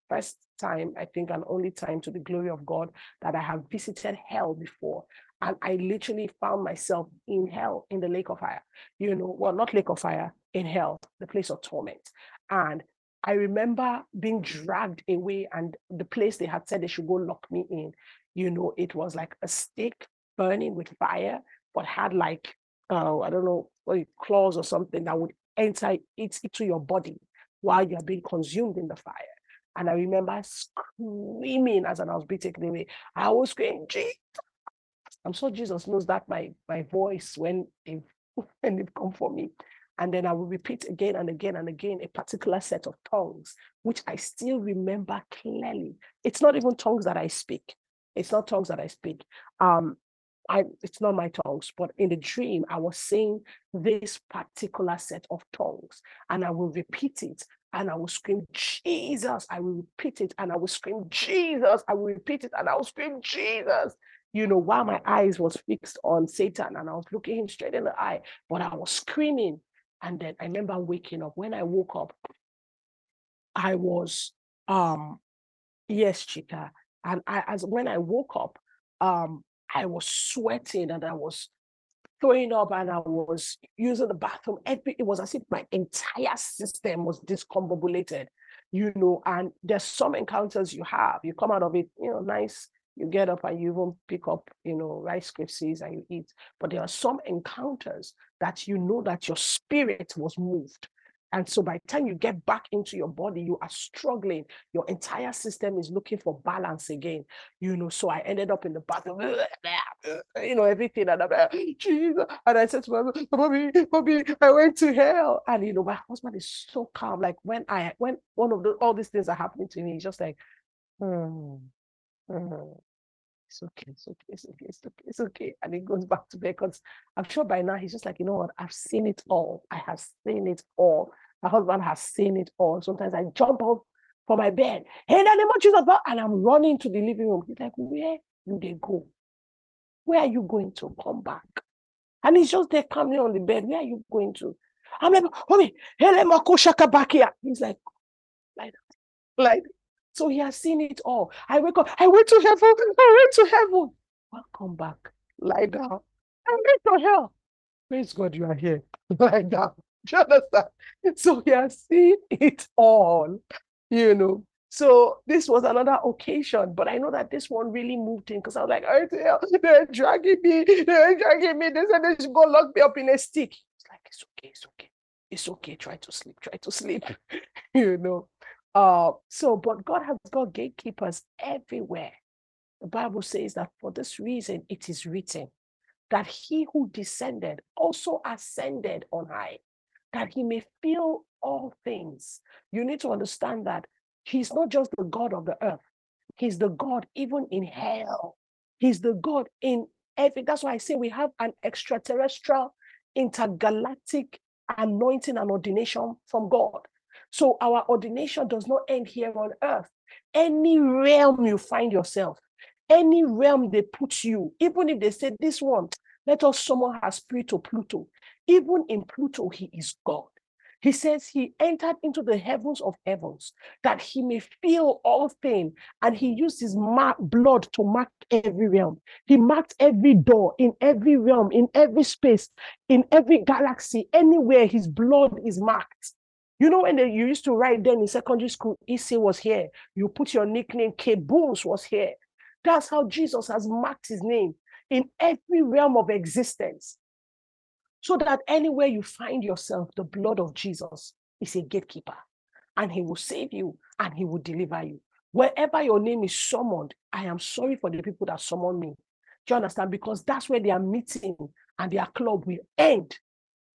first time, I think, and only time to the glory of God that I have visited hell before. And I literally found myself in hell, in the lake of fire. You know, well, not lake of fire, in hell, the place of torment. And I remember being dragged away, and the place they had said they should go lock me in, you know, it was like a stick burning with fire, but had like, uh, I don't know, claws or something that would enter it into your body while you're being consumed in the fire. And I remember screaming as I was being taken away. I was screaming, Jesus. I'm sure Jesus knows that my, my voice when it, when it come for me. And then I will repeat again and again and again a particular set of tongues, which I still remember clearly. It's not even tongues that I speak. It's not tongues that I speak. Um, I it's not my tongues, but in the dream, I was saying this particular set of tongues, and I will repeat it, and I will scream, Jesus. I will repeat it, and I will scream, Jesus. I will repeat it, and I will scream, Jesus. You know, while my eyes was fixed on Satan, and I was looking him straight in the eye, but I was screaming. And then I remember waking up. When I woke up, I was um yes, Chika. And I as when I woke up, um, I was sweating and I was throwing up and I was using the bathroom. It was as if my entire system was discombobulated, you know. And there's some encounters you have, you come out of it, you know, nice. You get up and you even pick up, you know, rice krispies and you eat. But there are some encounters that you know that your spirit was moved and so by the time you get back into your body, you are struggling. Your entire system is looking for balance again. You know, so I ended up in the bathroom, you know, everything. And I'm like, Jesus. And I said to my husband, Bobby, Bobby, I went to hell. And you know, my husband is so calm. Like when I when one of the all these things are happening to me, he's just like, hmm. hmm it's okay, it's okay, it's okay, it's okay, it's okay. And he goes back to bed because I'm sure by now he's just like, you know what, I've seen it all. I have seen it all. My husband has seen it all. Sometimes I jump up from my bed, hey, Jesus, and I'm running to the living room. He's like, where do they go? Where are you going to come back? And he's just there coming on the bed. Where are you going to? I'm like, homie, hey, back here. He's like, like, like, so he has seen it all. I wake up, I went to heaven, I went to heaven. Welcome back. Lie down. I went to hell. Praise God, you are here. Lie down. Do you understand? So he has seen it all, you know. So this was another occasion, but I know that this one really moved him because I was like, oh, they're dragging me, they're dragging me. They said they should go lock me up in a stick. It's like, it's okay, it's okay. It's okay. Try to sleep, try to sleep. you know. Uh, so, but God has got gatekeepers everywhere. The Bible says that for this reason it is written that he who descended also ascended on high, that he may fill all things. You need to understand that he's not just the God of the earth, he's the God even in hell. He's the God in every. That's why I say we have an extraterrestrial, intergalactic anointing and ordination from God. So our ordination does not end here on earth. Any realm you find yourself, any realm they put you, even if they say this one, let us summon her spirit to Pluto. Even in Pluto, he is God. He says he entered into the heavens of heavens that he may feel all things. And he used his mark, blood to mark every realm. He marked every door in every realm, in every space, in every galaxy, anywhere his blood is marked. You know, when they, you used to write then in secondary school, EC was here. You put your nickname, K Booms was here. That's how Jesus has marked his name in every realm of existence. So that anywhere you find yourself, the blood of Jesus is a gatekeeper and he will save you and he will deliver you. Wherever your name is summoned, I am sorry for the people that summoned me. Do you understand? Because that's where their meeting and their club will end.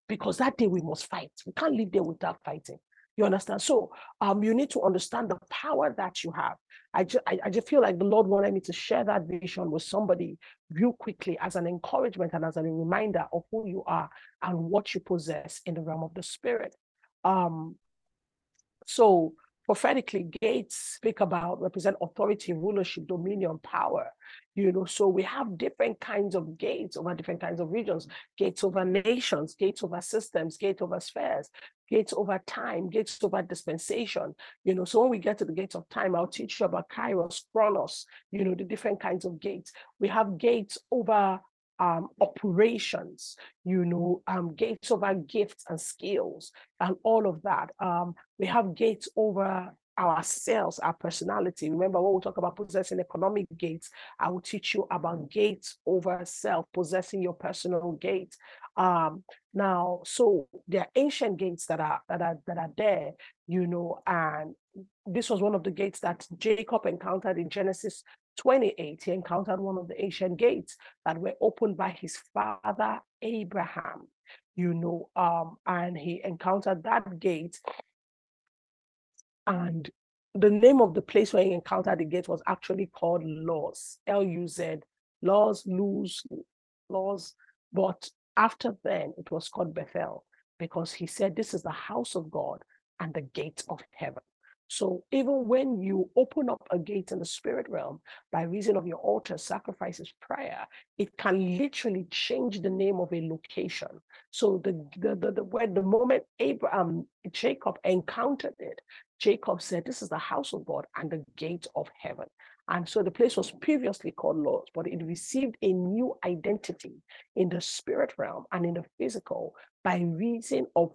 Because that day we must fight. We can't live there without fighting. You understand? So um, you need to understand the power that you have. I just, I, I just feel like the Lord wanted me to share that vision with somebody real quickly as an encouragement and as a reminder of who you are and what you possess in the realm of the spirit. Um, so prophetically, gates speak about represent authority, rulership, dominion, power. You know, so we have different kinds of gates over different kinds of regions, gates over nations, gates over systems, gates over spheres, gates over time, gates over dispensation. You know, so when we get to the gates of time, I'll teach you about Kairos, Chronos, you know, the different kinds of gates. We have gates over um, operations, you know, um, gates over gifts and skills and all of that. Um, we have gates over ourselves, our personality. Remember, when we talk about possessing economic gates, I will teach you about gates over self, possessing your personal gate. Um, now, so there are ancient gates that are that are that are there, you know, and this was one of the gates that Jacob encountered in Genesis 28. He encountered one of the ancient gates that were opened by his father Abraham, you know, um, and he encountered that gate. And the name of the place where he encountered the gate was actually called Luz, L-U-Z, Laws, Luz, Laws. But after then, it was called Bethel because he said, This is the house of God and the gate of heaven. So even when you open up a gate in the spirit realm by reason of your altar, sacrifices, prayer, it can literally change the name of a location. So the the the, the when the moment Abraham Jacob encountered it, Jacob said, This is the house of God and the gate of heaven. And so the place was previously called Luz, but it received a new identity in the spirit realm and in the physical by reason of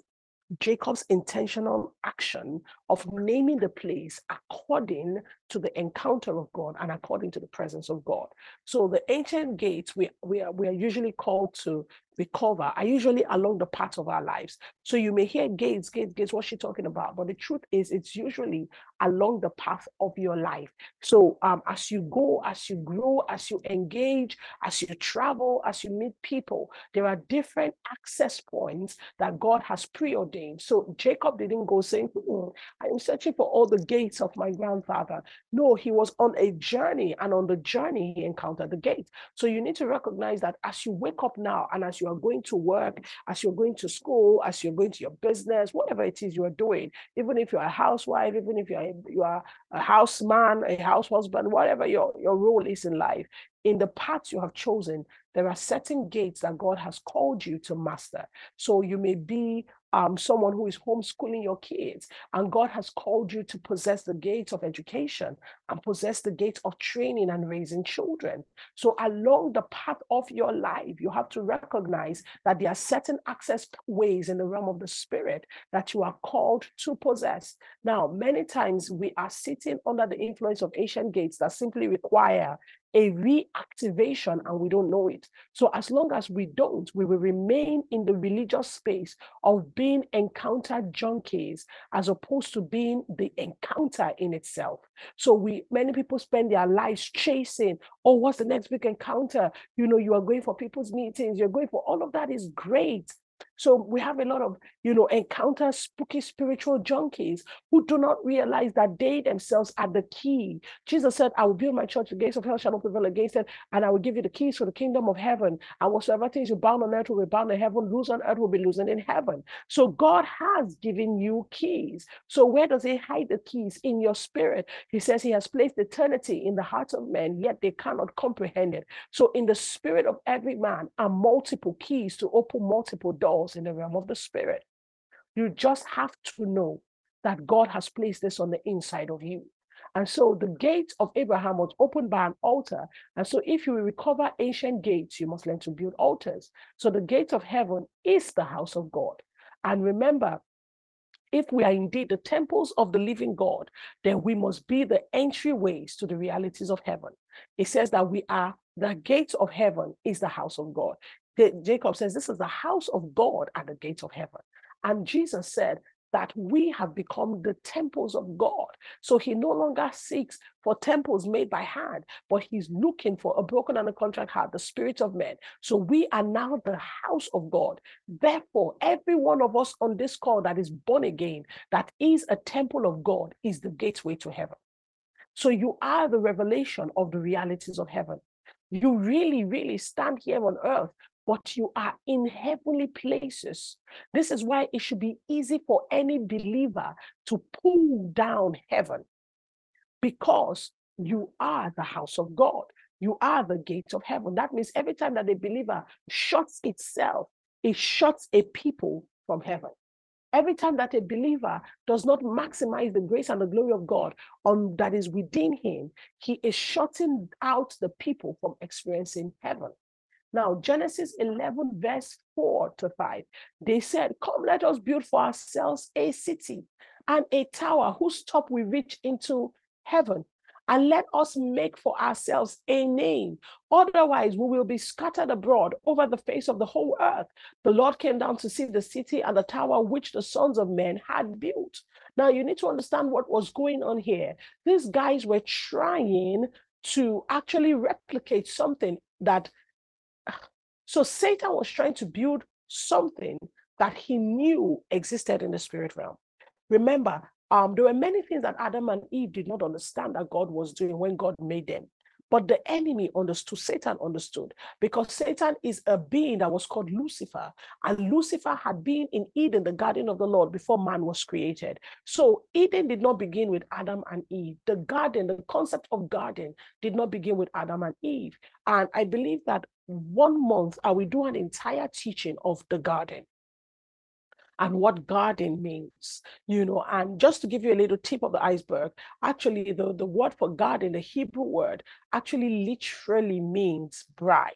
Jacob's intentional action of naming the place according to the encounter of God and according to the presence of God. So the ancient gates we, we, are, we are usually called to recover are usually along the path of our lives. So you may hear gates, gates, gates, what's she talking about? But the truth is it's usually along the path of your life. So um, as you go, as you grow, as you engage, as you travel, as you meet people, there are different access points that God has preordained. So Jacob didn't go saying, hmm, I'm searching for all the gates of my grandfather. No, he was on a journey, and on the journey, he encountered the gate. So you need to recognize that as you wake up now and as you are going to work, as you're going to school, as you're going to your business, whatever it is you are doing, even if you're a housewife, even if you're you are a houseman, a house husband, whatever your, your role is in life, in the paths you have chosen, there are certain gates that God has called you to master. So you may be um, someone who is homeschooling your kids, and God has called you to possess the gates of education and possess the gates of training and raising children. So, along the path of your life, you have to recognize that there are certain access ways in the realm of the spirit that you are called to possess. Now, many times we are sitting under the influence of ancient gates that simply require a reactivation and we don't know it. So, as long as we don't, we will remain in the religious space of being encounter junkies as opposed to being the encounter in itself. So, we many people spend their lives chasing, oh, what's the next big encounter? You know, you are going for people's meetings, you're going for all of that is great. So we have a lot of, you know, encounter spooky spiritual junkies who do not realize that they themselves are the key. Jesus said, I will build my church, the gates of hell shall not prevail against it, and I will give you the keys for the kingdom of heaven. And whatsoever things you bound on earth will be bound in heaven, loose on earth will be loosened in heaven. So God has given you keys. So where does he hide the keys? In your spirit. He says he has placed eternity in the hearts of men, yet they cannot comprehend it. So in the spirit of every man are multiple keys to open multiple doors in the realm of the spirit. You just have to know that God has placed this on the inside of you. And so the gate of Abraham was opened by an altar. And so if you recover ancient gates, you must learn to build altars. So the gate of heaven is the house of God. And remember, if we are indeed the temples of the living God, then we must be the entryways to the realities of heaven. It says that we are the gate of heaven is the house of God. Jacob says, This is the house of God at the gates of heaven. And Jesus said that we have become the temples of God. So he no longer seeks for temples made by hand, but he's looking for a broken and a contrite heart, the spirit of men. So we are now the house of God. Therefore, every one of us on this call that is born again, that is a temple of God, is the gateway to heaven. So you are the revelation of the realities of heaven. You really, really stand here on earth but you are in heavenly places. This is why it should be easy for any believer to pull down heaven because you are the house of God. You are the gates of heaven. That means every time that a believer shuts itself, it shuts a people from heaven. Every time that a believer does not maximize the grace and the glory of God on that is within him, he is shutting out the people from experiencing heaven. Now, Genesis 11, verse 4 to 5, they said, Come, let us build for ourselves a city and a tower whose top we reach into heaven. And let us make for ourselves a name. Otherwise, we will be scattered abroad over the face of the whole earth. The Lord came down to see the city and the tower which the sons of men had built. Now, you need to understand what was going on here. These guys were trying to actually replicate something that so Satan was trying to build something that he knew existed in the spirit realm. Remember, um, there were many things that Adam and Eve did not understand that God was doing when God made them. But the enemy understood, Satan understood, because Satan is a being that was called Lucifer. And Lucifer had been in Eden, the garden of the Lord, before man was created. So Eden did not begin with Adam and Eve. The garden, the concept of garden, did not begin with Adam and Eve. And I believe that one month I will do an entire teaching of the garden and what garden means, you know. And just to give you a little tip of the iceberg, actually, the, the word for garden, the Hebrew word, actually literally means bride.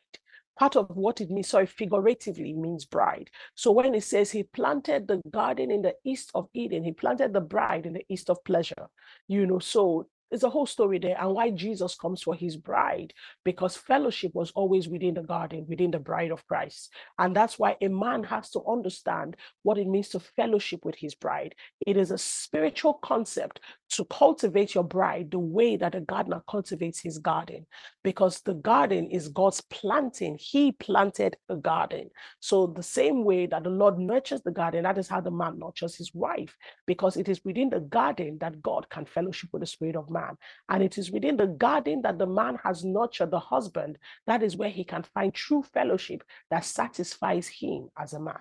Part of what it means, sorry, figuratively means bride. So when it says he planted the garden in the east of Eden, he planted the bride in the east of pleasure, you know. So there's a whole story there and why Jesus comes for his bride because fellowship was always within the garden, within the bride of Christ. And that's why a man has to understand what it means to fellowship with his bride. It is a spiritual concept to cultivate your bride the way that a gardener cultivates his garden because the garden is God's planting. He planted a garden. So, the same way that the Lord nurtures the garden, that is how the man nurtures his wife because it is within the garden that God can fellowship with the spirit of man. And it is within the garden that the man has nurtured the husband. That is where he can find true fellowship that satisfies him as a man.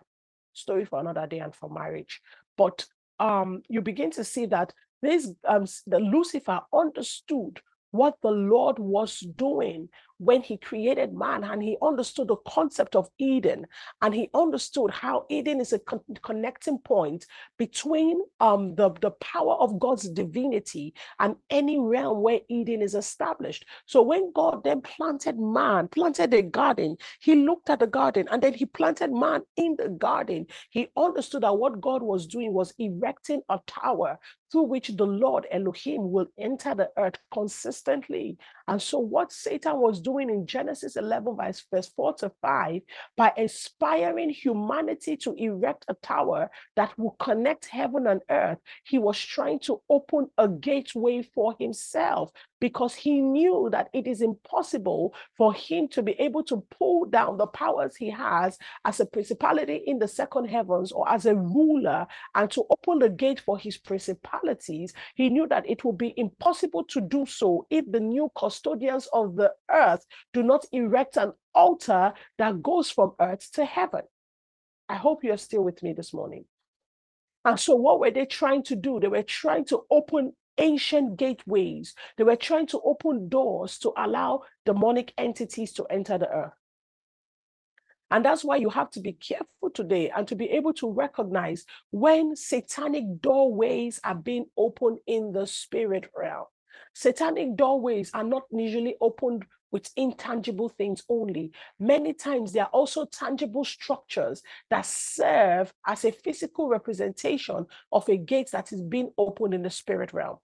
Story for another day and for marriage. But um, you begin to see that this um, the Lucifer understood what the Lord was doing when he created man and he understood the concept of Eden and he understood how Eden is a con- connecting point between um, the, the power of God's divinity and any realm where Eden is established. So when God then planted man, planted a garden, he looked at the garden and then he planted man in the garden. He understood that what God was doing was erecting a tower through which the Lord Elohim will enter the earth consistently. And so, what Satan was doing in Genesis 11, verse, verse 4 to 5, by inspiring humanity to erect a tower that will connect heaven and earth, he was trying to open a gateway for himself because he knew that it is impossible for him to be able to pull down the powers he has as a principality in the second heavens or as a ruler and to open the gate for his principalities. He knew that it would be impossible to do so if the new custodians of the earth do not erect an altar that goes from earth to heaven. I hope you're still with me this morning. And so, what were they trying to do? They were trying to open ancient gateways. They were trying to open doors to allow demonic entities to enter the earth. And that's why you have to be careful today and to be able to recognize when satanic doorways are being opened in the spirit realm. Satanic doorways are not usually opened with intangible things only. Many times, there are also tangible structures that serve as a physical representation of a gate that is being opened in the spirit realm.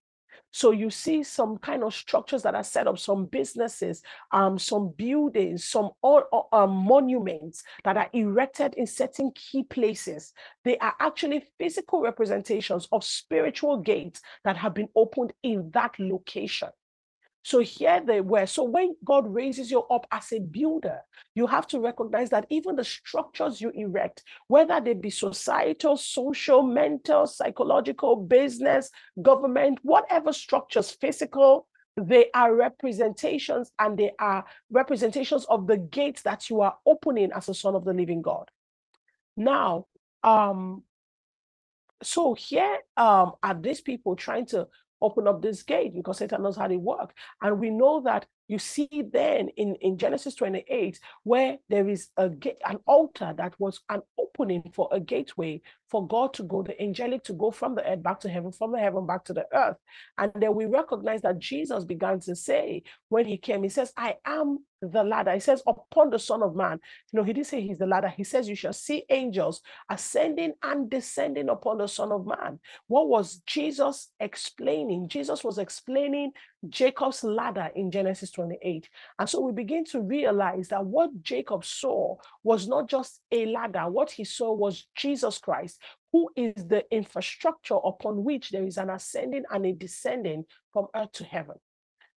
So you see some kind of structures that are set up, some businesses, um, some buildings, some all, um, monuments that are erected in certain key places. They are actually physical representations of spiritual gates that have been opened in that location. So here they were. So when God raises you up as a builder, you have to recognize that even the structures you erect, whether they be societal, social, mental, psychological, business, government, whatever structures, physical, they are representations and they are representations of the gates that you are opening as a son of the living God. Now, um, so here um, are these people trying to open up this gate because Satan knows how they work. And we know that you see then in, in Genesis 28, where there is a gate, an altar that was an opening for a gateway for God to go, the angelic to go from the earth back to heaven, from the heaven back to the earth. And then we recognize that Jesus began to say, when he came, he says, I am the ladder. He says, upon the Son of Man. You know, he didn't say he's the ladder. He says, You shall see angels ascending and descending upon the Son of Man. What was Jesus explaining? Jesus was explaining Jacob's ladder in Genesis 28. And so we begin to realize that what Jacob saw was not just a ladder, what he saw was Jesus Christ, who is the infrastructure upon which there is an ascending and a descending from earth to heaven.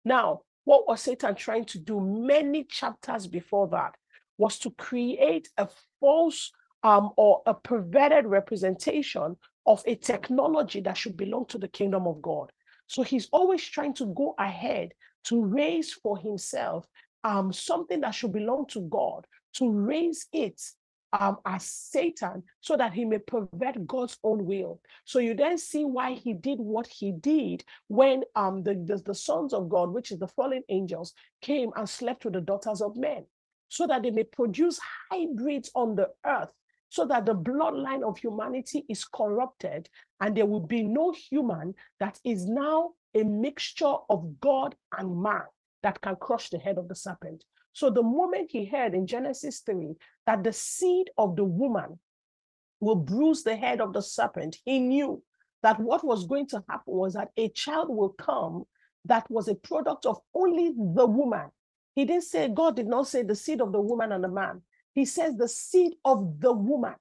Now, what was Satan trying to do many chapters before that was to create a false um, or a perverted representation of a technology that should belong to the kingdom of God. So he's always trying to go ahead to raise for himself um, something that should belong to God, to raise it um, as Satan so that he may pervert God's own will. So you then see why he did what he did when um, the, the, the sons of God, which is the fallen angels, came and slept with the daughters of men so that they may produce hybrids on the earth so that the bloodline of humanity is corrupted and there will be no human that is now a mixture of God and man that can crush the head of the serpent. So the moment he heard in Genesis 3 that the seed of the woman will bruise the head of the serpent, he knew that what was going to happen was that a child will come that was a product of only the woman. He didn't say, God did not say the seed of the woman and the man. He says the seed of the woman.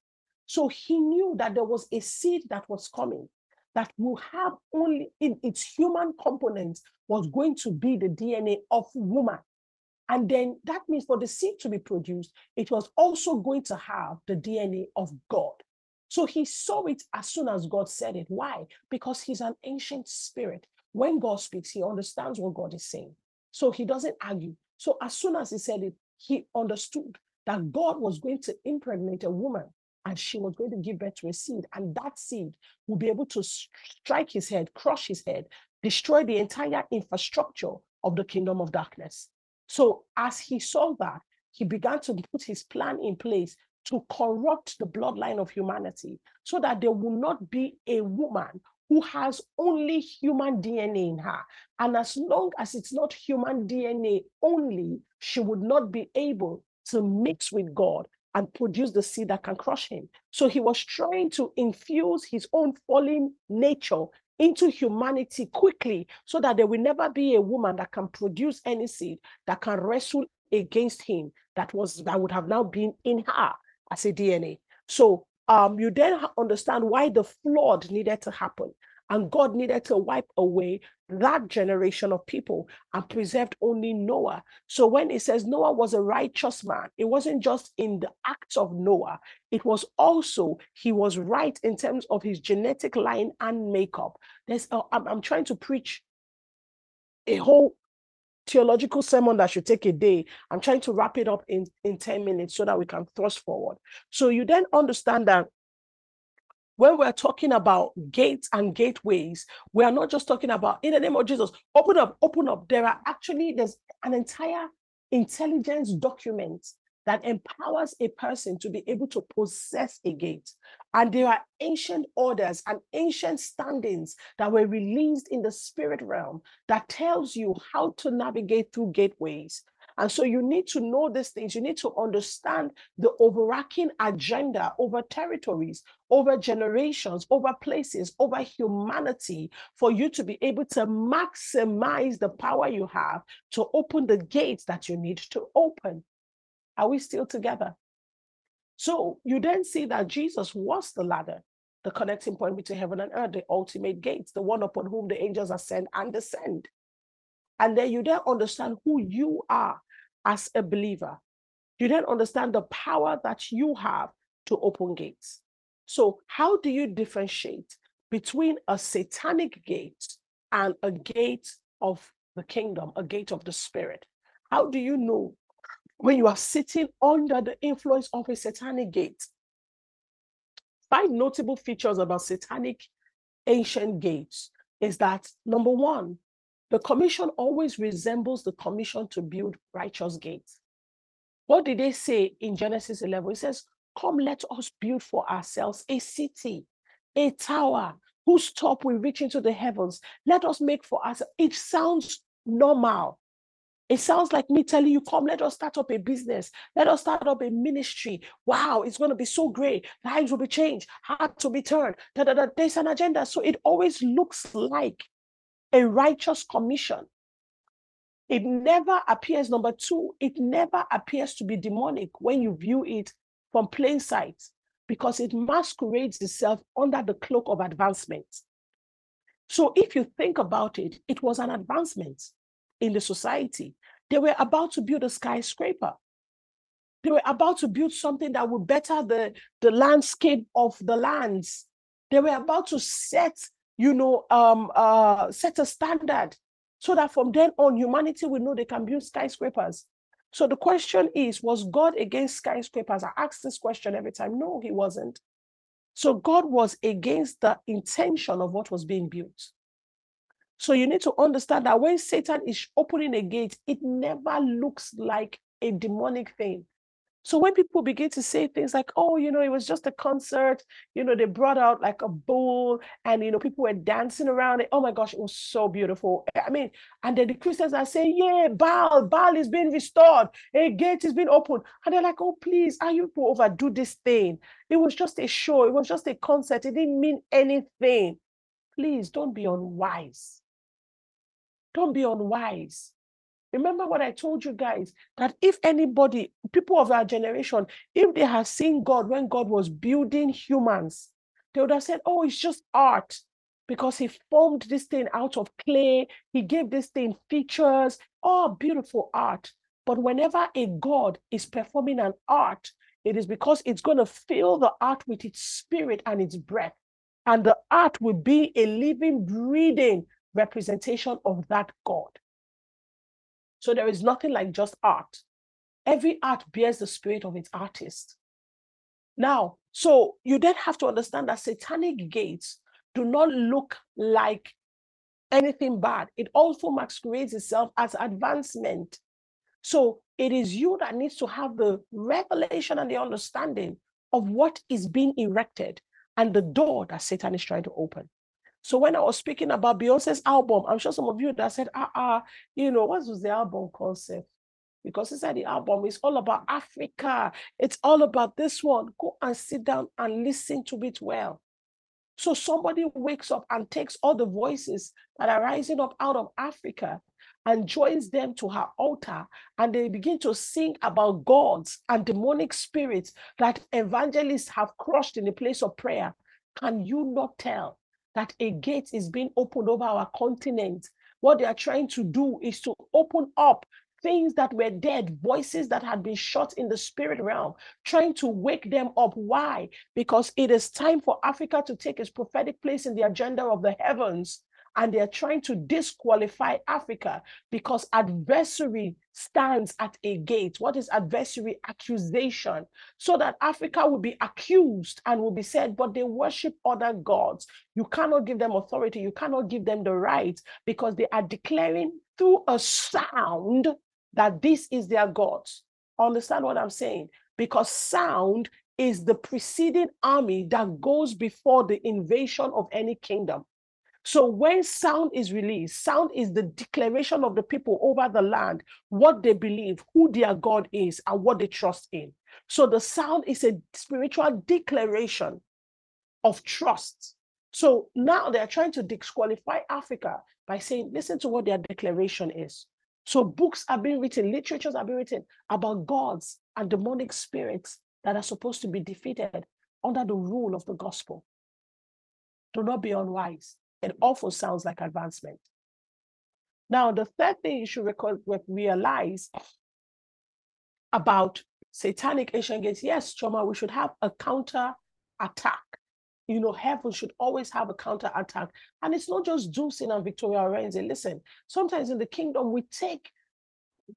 So he knew that there was a seed that was coming that will have only in its human component was going to be the DNA of woman. And then that means for the seed to be produced, it was also going to have the DNA of God. So he saw it as soon as God said it. Why? Because he's an ancient spirit. When God speaks, he understands what God is saying. So he doesn't argue. So as soon as he said it, he understood that God was going to impregnate a woman and she was going to give birth to a seed. And that seed will be able to strike his head, crush his head, destroy the entire infrastructure of the kingdom of darkness. So as he saw that, he began to put his plan in place to corrupt the bloodline of humanity so that there will not be a woman who has only human DNA in her. And as long as it's not human DNA only, she would not be able to mix with God and produce the seed that can crush him. So he was trying to infuse his own fallen nature into humanity quickly so that there will never be a woman that can produce any seed that can wrestle against him that was that would have now been in her as a DNA. So um, you then understand why the flood needed to happen. And God needed to wipe away that generation of people and preserved only Noah. So when it says Noah was a righteous man, it wasn't just in the acts of Noah, it was also he was right in terms of his genetic line and makeup. There's a, I'm, I'm trying to preach a whole theological sermon that should take a day. I'm trying to wrap it up in, in 10 minutes so that we can thrust forward. So you then understand that when we're talking about gates and gateways, we are not just talking about in the name of Jesus, open up, open up. There are actually, there's an entire intelligence document that empowers a person to be able to possess a gate. And there are ancient orders and ancient standings that were released in the spirit realm that tells you how to navigate through gateways. And so you need to know these things. You need to understand the overarching agenda over territories, over generations, over places, over humanity for you to be able to maximize the power you have to open the gates that you need to open. Are we still together? So you then see that Jesus was the ladder, the connecting point between heaven and earth, the ultimate gates, the one upon whom the angels ascend and descend. And then you then understand who you are as a believer. You then understand the power that you have to open gates. So, how do you differentiate between a satanic gate and a gate of the kingdom, a gate of the spirit? How do you know when you are sitting under the influence of a satanic gate. Five notable features about satanic ancient gates is that number one, the commission always resembles the commission to build righteous gates. What did they say in Genesis 11? It says, Come, let us build for ourselves a city, a tower whose top will reach into the heavens. Let us make for us. It sounds normal. It sounds like me telling you, come, let us start up a business. Let us start up a ministry. Wow, it's going to be so great. Lives will be changed, hearts to be turned. Da, da, da. There's an agenda. So it always looks like a righteous commission. It never appears, number two, it never appears to be demonic when you view it from plain sight because it masquerades itself under the cloak of advancement. So if you think about it, it was an advancement in the society. They were about to build a skyscraper. They were about to build something that would better the, the landscape of the lands. They were about to set, you know, um, uh, set a standard so that from then on, humanity will know they can build skyscrapers. So the question is, was God against skyscrapers? I ask this question every time. No, he wasn't. So God was against the intention of what was being built. So you need to understand that when Satan is opening a gate, it never looks like a demonic thing. So when people begin to say things like, oh, you know, it was just a concert, you know, they brought out like a bowl and, you know, people were dancing around it. Oh my gosh, it was so beautiful. I mean, and then the Christians are saying, yeah, Baal, Baal is being restored. A gate is being opened. And they're like, oh, please, are you to overdo this thing? It was just a show. It was just a concert. It didn't mean anything. Please don't be unwise. Don't be unwise. Remember what I told you guys that if anybody, people of our generation, if they have seen God when God was building humans, they would have said, Oh, it's just art because he formed this thing out of clay. He gave this thing features. Oh, beautiful art. But whenever a God is performing an art, it is because it's going to fill the art with its spirit and its breath. And the art will be a living, breathing representation of that God. So there is nothing like just art. Every art bears the spirit of its artist. Now, so you then have to understand that satanic gates do not look like anything bad. It also masquerades itself as advancement. So it is you that needs to have the revelation and the understanding of what is being erected and the door that Satan is trying to open. So when I was speaking about Beyonce's album, I'm sure some of you that said, ah, ah, you know, what was the album concept? Because inside the album, it's all about Africa. It's all about this one. Go and sit down and listen to it well. So somebody wakes up and takes all the voices that are rising up out of Africa and joins them to her altar and they begin to sing about gods and demonic spirits that evangelists have crushed in the place of prayer. Can you not tell that a gate is being opened over our continent? What they are trying to do is to open up things that were dead, voices that had been shut in the spirit realm, trying to wake them up. Why? Because it is time for Africa to take its prophetic place in the agenda of the heavens and they're trying to disqualify Africa because adversary stands at a gate. What is adversary? Accusation. So that Africa will be accused and will be said, but they worship other gods. You cannot give them authority, you cannot give them the right because they are declaring through a sound that this is their gods. Understand what I'm saying? Because sound is the preceding army that goes before the invasion of any kingdom. So when sound is released, sound is the declaration of the people over the land, what they believe, who their God is, and what they trust in. So the sound is a spiritual declaration of trust. So now they're trying to disqualify Africa by saying, listen to what their declaration is. So books are being written, literatures are being written about gods and demonic spirits that are supposed to be defeated under the rule of the gospel. Do not be unwise it also sounds like advancement. Now, the third thing you should record, realize about satanic ancient gates, yes, Choma, we should have a counter attack. You know, heaven should always have a counter attack. And it's not just Dunsin and Victoria Orenze. Listen, sometimes in the kingdom, we take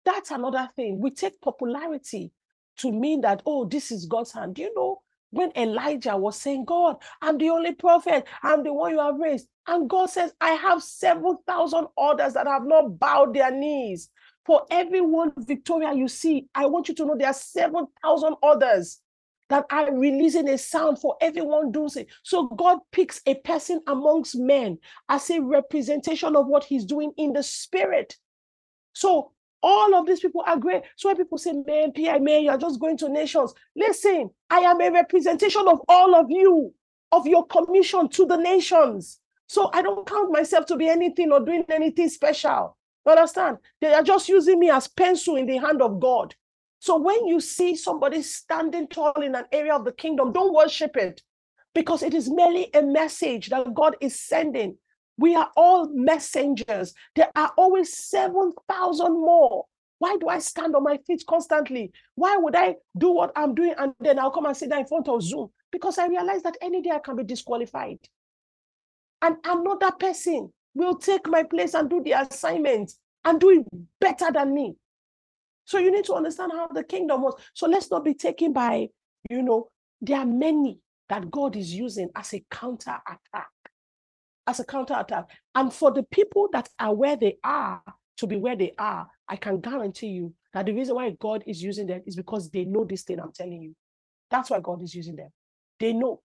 that's another thing. We take popularity to mean that, oh, this is God's hand. Do you know when Elijah was saying, God, I'm the only prophet, I'm the one you have raised. And God says, I have 7,000 others that have not bowed their knees. For every one Victoria you see, I want you to know there are 7,000 others that are releasing a sound for everyone doing it. So God picks a person amongst men as a representation of what he's doing in the spirit. So all of these people are great. So when people say, man, PI, man, you're just going to nations. Listen, I am a representation of all of you, of your commission to the nations. So I don't count myself to be anything or doing anything special. You understand? They are just using me as pencil in the hand of God. So when you see somebody standing tall in an area of the kingdom, don't worship it because it is merely a message that God is sending we are all messengers. There are always 7,000 more. Why do I stand on my feet constantly? Why would I do what I'm doing and then I'll come and sit down in front of Zoom? Because I realize that any day I can be disqualified. And another person will take my place and do the assignment and do it better than me. So you need to understand how the kingdom was. So let's not be taken by, you know, there are many that God is using as a counter attack as a counterattack. And for the people that are where they are to be where they are, I can guarantee you that the reason why God is using them is because they know this thing I'm telling you. That's why God is using them. They know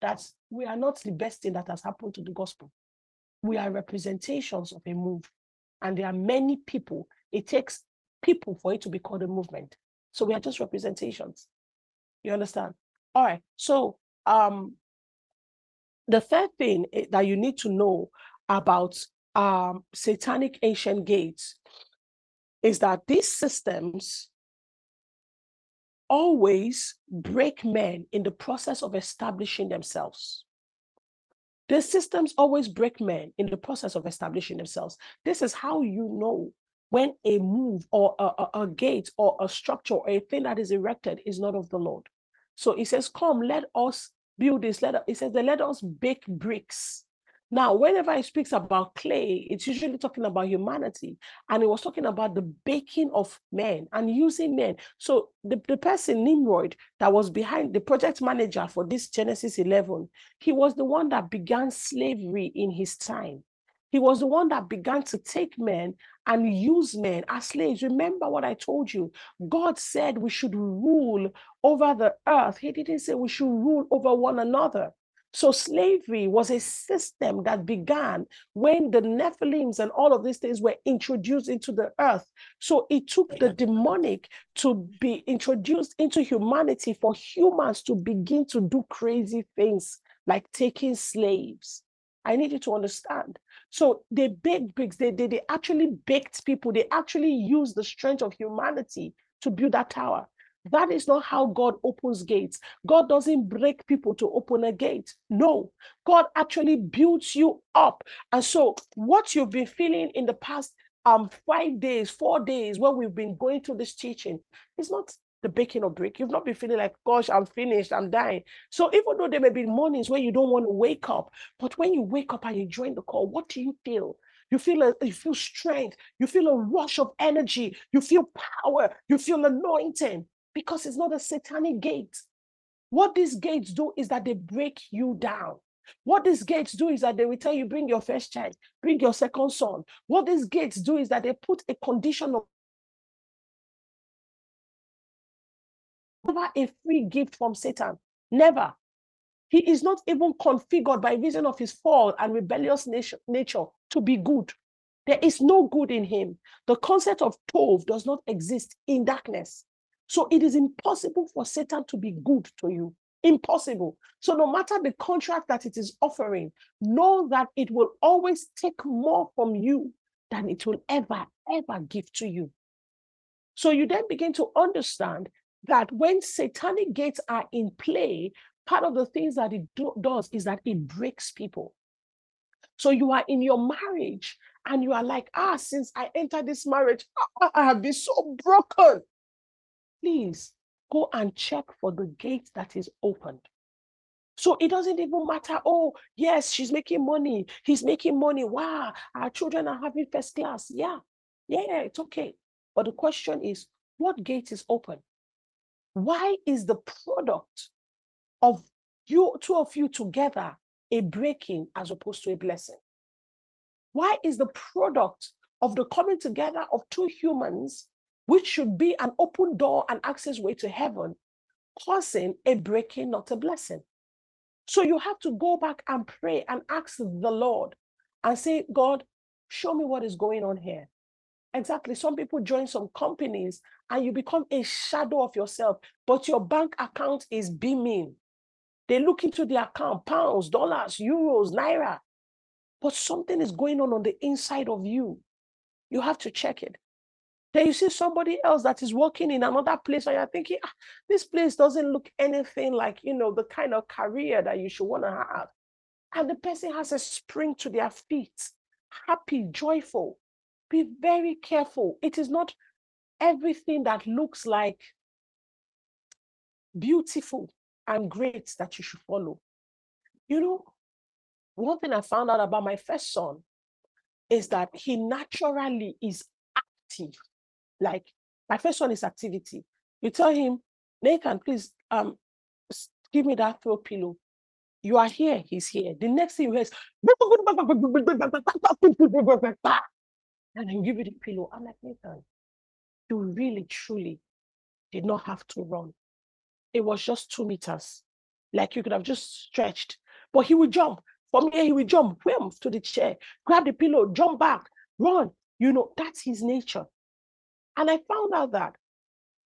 that we are not the best thing that has happened to the gospel. We are representations of a move. And there are many people. It takes people for it to be called a movement. So we are just representations. You understand? All right. So um the third thing eh, that you need to know about um, satanic ancient gates is that these systems always break men in the process of establishing themselves. The systems always break men in the process of establishing themselves. This is how you know when a move or a, a, a gate or a structure or a thing that is erected is not of the Lord. So he says, Come, let us build this. Let it says, let us bake bricks. Now, whenever he speaks about clay, it's usually talking about humanity. And he was talking about the baking of men and using men. So the, the person, Nimrod, that was behind the project manager for this Genesis 11, he was the one that began slavery in his time. He was the one that began to take men and use men as slaves. Remember what I told you. God said we should rule over the earth. He didn't say we should rule over one another. So slavery was a system that began when the Nephilims and all of these things were introduced into the earth. So it took the demonic to be introduced into humanity for humans to begin to do crazy things like taking slaves. I need you to understand. So they baked bricks, they, they, they actually baked people, they actually used the strength of humanity to build that tower. That is not how God opens gates. God doesn't break people to open a gate. No, God actually builds you up. And so, what you've been feeling in the past um five days, four days, when we've been going through this teaching, is not the baking of brick. You've not been feeling like, gosh, I'm finished, I'm dying. So even though there may be mornings where you don't want to wake up, but when you wake up and you join the call, what do you feel? You feel a, you feel strength, you feel a rush of energy, you feel power, you feel anointing because it's not a satanic gate. What these gates do is that they break you down. What these gates do is that they will tell you, bring your first child, bring your second son. What these gates do is that they put a condition of never a free gift from Satan. Never. He is not even configured by reason of his fall and rebellious nature, nature to be good. There is no good in him. The concept of Tov does not exist in darkness. So it is impossible for Satan to be good to you. Impossible. So no matter the contract that it is offering, know that it will always take more from you than it will ever, ever give to you. So you then begin to understand that when satanic gates are in play, part of the things that it do, does is that it breaks people. So you are in your marriage and you are like, ah, since I entered this marriage, I have been so broken please go and check for the gate that is opened. So it doesn't even matter. Oh, yes, she's making money. He's making money. Wow, our children are having first class. Yeah, yeah, it's okay. But the question is, what gate is open? Why is the product of you two of you together a breaking as opposed to a blessing? Why is the product of the coming together of two humans which should be an open door and access way to heaven, causing a breaking, not a blessing. So you have to go back and pray and ask the Lord and say, God, show me what is going on here. Exactly. Some people join some companies and you become a shadow of yourself, but your bank account is beaming. They look into the account, pounds, dollars, euros, naira, but something is going on on the inside of you. You have to check it. Then you see somebody else that is working in another place, and you're thinking, ah, this place doesn't look anything like, you know, the kind of career that you should want to have. And the person has a spring to their feet, happy, joyful. Be very careful. It is not everything that looks like beautiful and great that you should follow. You know, one thing I found out about my first son is that he naturally is active. Like my first one is activity. You tell him, Nathan, please um give me that throw pillow. You are here, he's here. The next thing you hear is and I give you the pillow. I'm like, Nathan, you really truly did not have to run. It was just two meters. Like you could have just stretched. But he would jump. From here, he would jump, wham, to the chair, grab the pillow, jump back, run. You know, that's his nature. And I found out that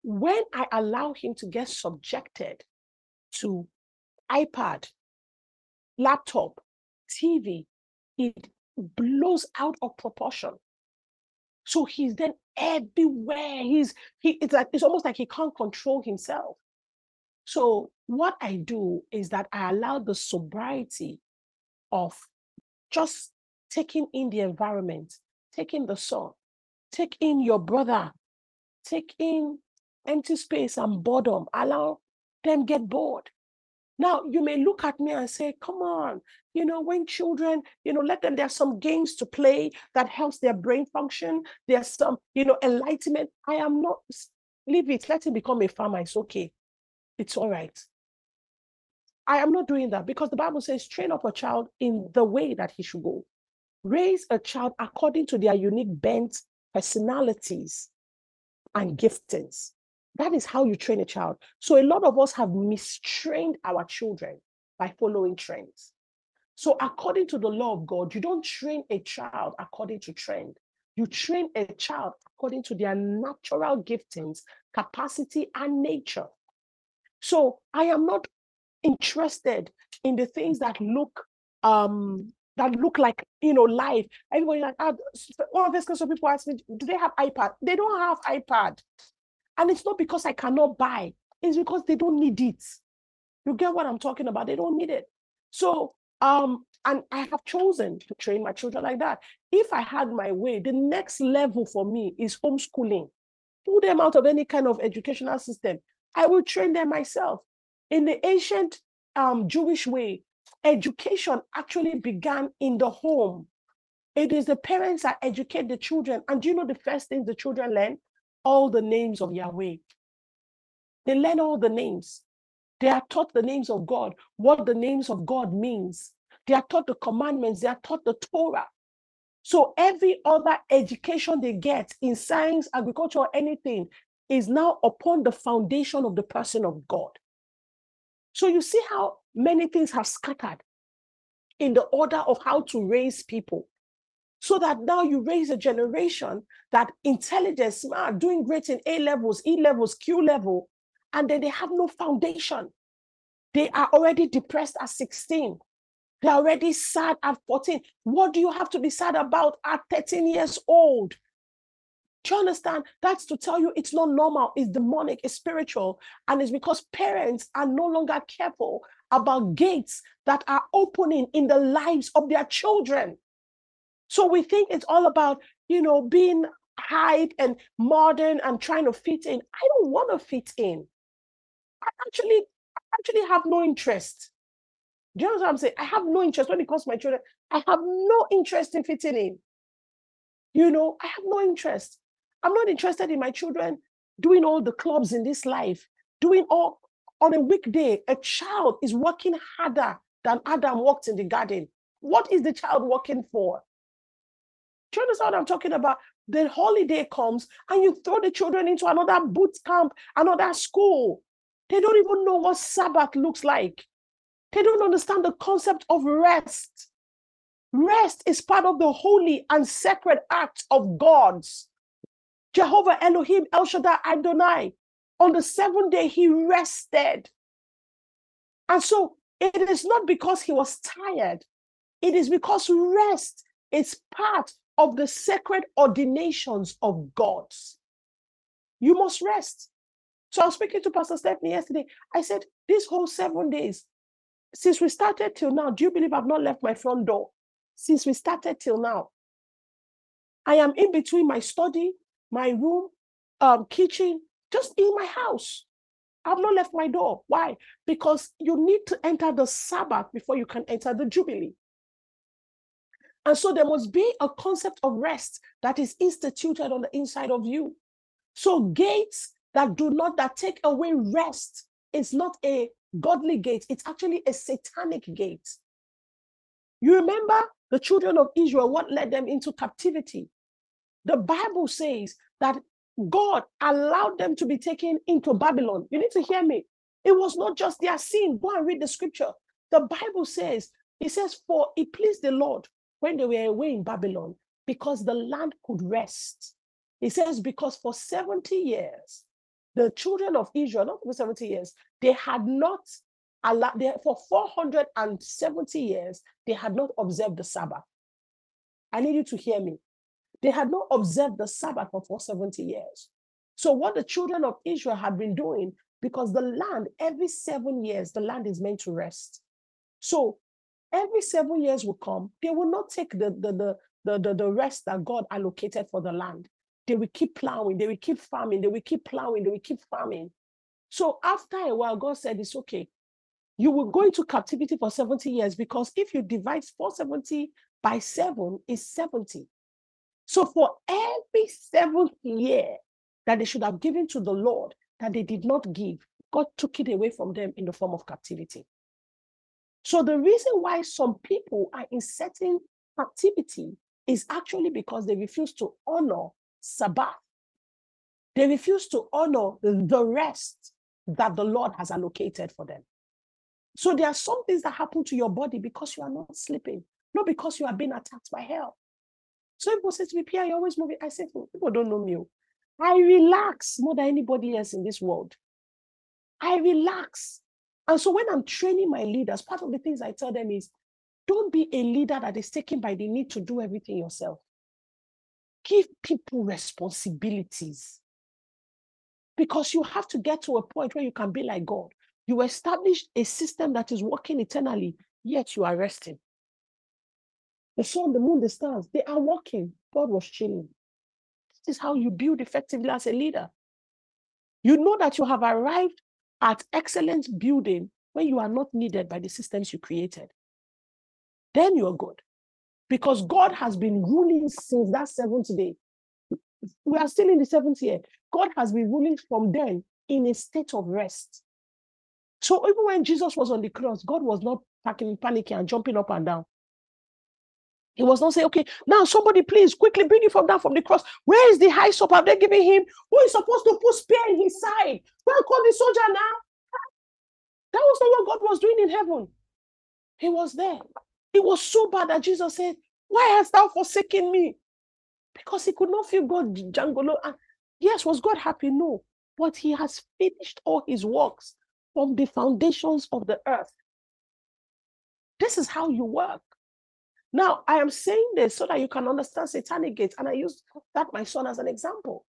when I allow him to get subjected to iPad, laptop, TV, it blows out of proportion. So he's then everywhere. He's he it's like it's almost like he can't control himself. So what I do is that I allow the sobriety of just taking in the environment, taking the sun, take in your brother take in empty space and boredom. Allow them get bored. Now you may look at me and say, come on, you know, when children, you know, let them, there's some games to play that helps their brain function. There's some, you know, enlightenment. I am not, leave it, let him become a farmer. It's okay. It's all right. I am not doing that because the Bible says, train up a child in the way that he should go. raise a child according to their unique bent personalities and giftings. That is how you train a child. So a lot of us have mistrained our children by following trends. So according to the law of God, you don't train a child according to trend. You train a child according to their natural giftings, capacity, and nature. So I am not interested in the things that look um that look like you know life. Everybody like ah, one of these some people ask me, do they have iPad? They don't have iPad. And it's not because I cannot buy, it's because they don't need it. You get what I'm talking about? They don't need it. So um and I have chosen to train my children like that. If I had my way, the next level for me is homeschooling. Pull them out of any kind of educational system. I will train them myself. In the ancient um, Jewish way, education actually began in the home. It is the parents that educate the children. And do you know the first things the children learn? All the names of Yahweh. They learn all the names. They are taught the names of God, what the names of God means. They are taught the commandments, they are taught the Torah. So every other education they get in science, agriculture, or anything is now upon the foundation of the person of God. So you see how many things have scattered in the order of how to raise people. So that now you raise a generation that intelligence, smart, doing great in A levels, E levels, Q level, and then they have no foundation. They are already depressed at 16. They're already sad at 14. What do you have to be sad about at 13 years old? Do you understand? That's to tell you it's not normal, it's demonic, it's spiritual. And it's because parents are no longer careful about gates that are opening in the lives of their children. So we think it's all about, you know, being hype and modern and trying to fit in. I don't want to fit in. I actually, I actually have no interest. Do you know what I'm saying? I have no interest when it comes to my children. I have no interest in fitting in. You know, I have no interest. I'm not interested in my children doing all the clubs in this life, doing all on a weekday. A child is working harder than Adam worked in the garden. What is the child working for? You understand what I'm talking about? The holiday comes and you throw the children into another boot camp, another school. They don't even know what Sabbath looks like. They don't understand the concept of rest. Rest is part of the holy and sacred act of God's. Jehovah Elohim El Shaddai Adonai. On the seventh day, he rested. And so it is not because he was tired, it is because rest is part of the sacred ordinations of God's. You must rest. So I was speaking to Pastor Stephanie yesterday. I said, this whole seven days, since we started till now, do you believe I've not left my front door? Since we started till now, I am in between my study, my room, um, kitchen, just in my house. I've not left my door. Why? Because you need to enter the Sabbath before you can enter the Jubilee. And so there must be a concept of rest that is instituted on the inside of you. So gates that do not, that take away rest is not a godly gate, it's actually a satanic gate. You remember the children of Israel, what led them into captivity? The Bible says that God allowed them to be taken into Babylon. You need to hear me. It was not just their sin. Go and read the scripture. The Bible says, it says, For it pleased the Lord when they were away in Babylon because the land could rest. It says, Because for 70 years, the children of Israel, not for 70 years, they had not allowed, they, for 470 years, they had not observed the Sabbath. I need you to hear me. They had not observed the Sabbath for 470 years. So, what the children of Israel had been doing, because the land, every seven years, the land is meant to rest. So, every seven years will come, they will not take the, the, the, the, the, the rest that God allocated for the land. They will keep plowing, they will keep farming, they will keep plowing, they will keep farming. So, after a while, God said, It's okay. You will go into captivity for 70 years because if you divide 470 by 7 is 70. So for every seventh year that they should have given to the Lord that they did not give, God took it away from them in the form of captivity. So the reason why some people are in certain activity is actually because they refuse to honor Sabbath. They refuse to honor the rest that the Lord has allocated for them. So there are some things that happen to your body because you are not sleeping, not because you are being attacked by hell. So people say to me, PI, you're always moving. I say, oh, people don't know me. Oh. I relax more than anybody else in this world. I relax. And so when I'm training my leaders, part of the things I tell them is don't be a leader that is taken by the need to do everything yourself. Give people responsibilities. Because you have to get to a point where you can be like God. You establish a system that is working eternally, yet you are resting. The sun, the moon, the stars, they are working. God was chilling. This is how you build effectively as a leader. You know that you have arrived at excellent building when you are not needed by the systems you created. Then you're good. Because God has been ruling since that seventh day. We are still in the seventh year. God has been ruling from then in a state of rest. So even when Jesus was on the cross, God was not panicking and jumping up and down. He was not saying, okay, now somebody please quickly bring him from down from the cross. Where is the high hyssop? Have they given him? Who is supposed to put spear in his side? Well, call the soldier now. That was not what God was doing in heaven. He was there. It was so bad that Jesus said, Why hast thou forsaken me? Because he could not feel God Jangolo. And yes, was God happy? No. But he has finished all his works from the foundations of the earth. This is how you work. Now, I am saying this so that you can understand satanic gates, and I use that my son as an example.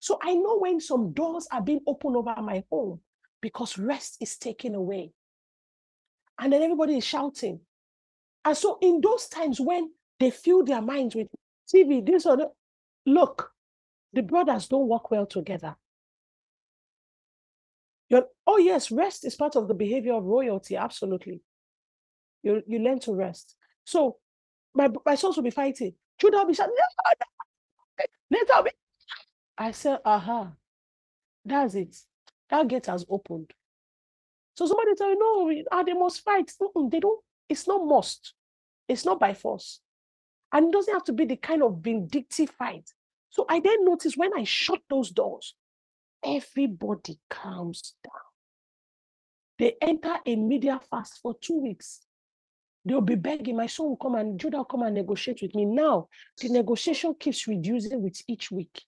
So I know when some doors are being opened over my home because rest is taken away. And then everybody is shouting. And so in those times when they fill their minds with TV, this or that, look, the brothers don't work well together. You're, oh, yes, rest is part of the behavior of royalty. Absolutely. You, you learn to rest. So my, my sons will be fighting. Judah will be shouting, later be. I said, aha, uh-huh. that's it. That gate has opened. So somebody tell you, no, ah, they must fight. Mm-mm, they don't, it's not must. It's not by force. And it doesn't have to be the kind of vindictive fight. So I then notice when I shut those doors, everybody calms down. They enter a media fast for two weeks. They'll be begging, my son will come and Judah will come and negotiate with me. Now, the negotiation keeps reducing with each week.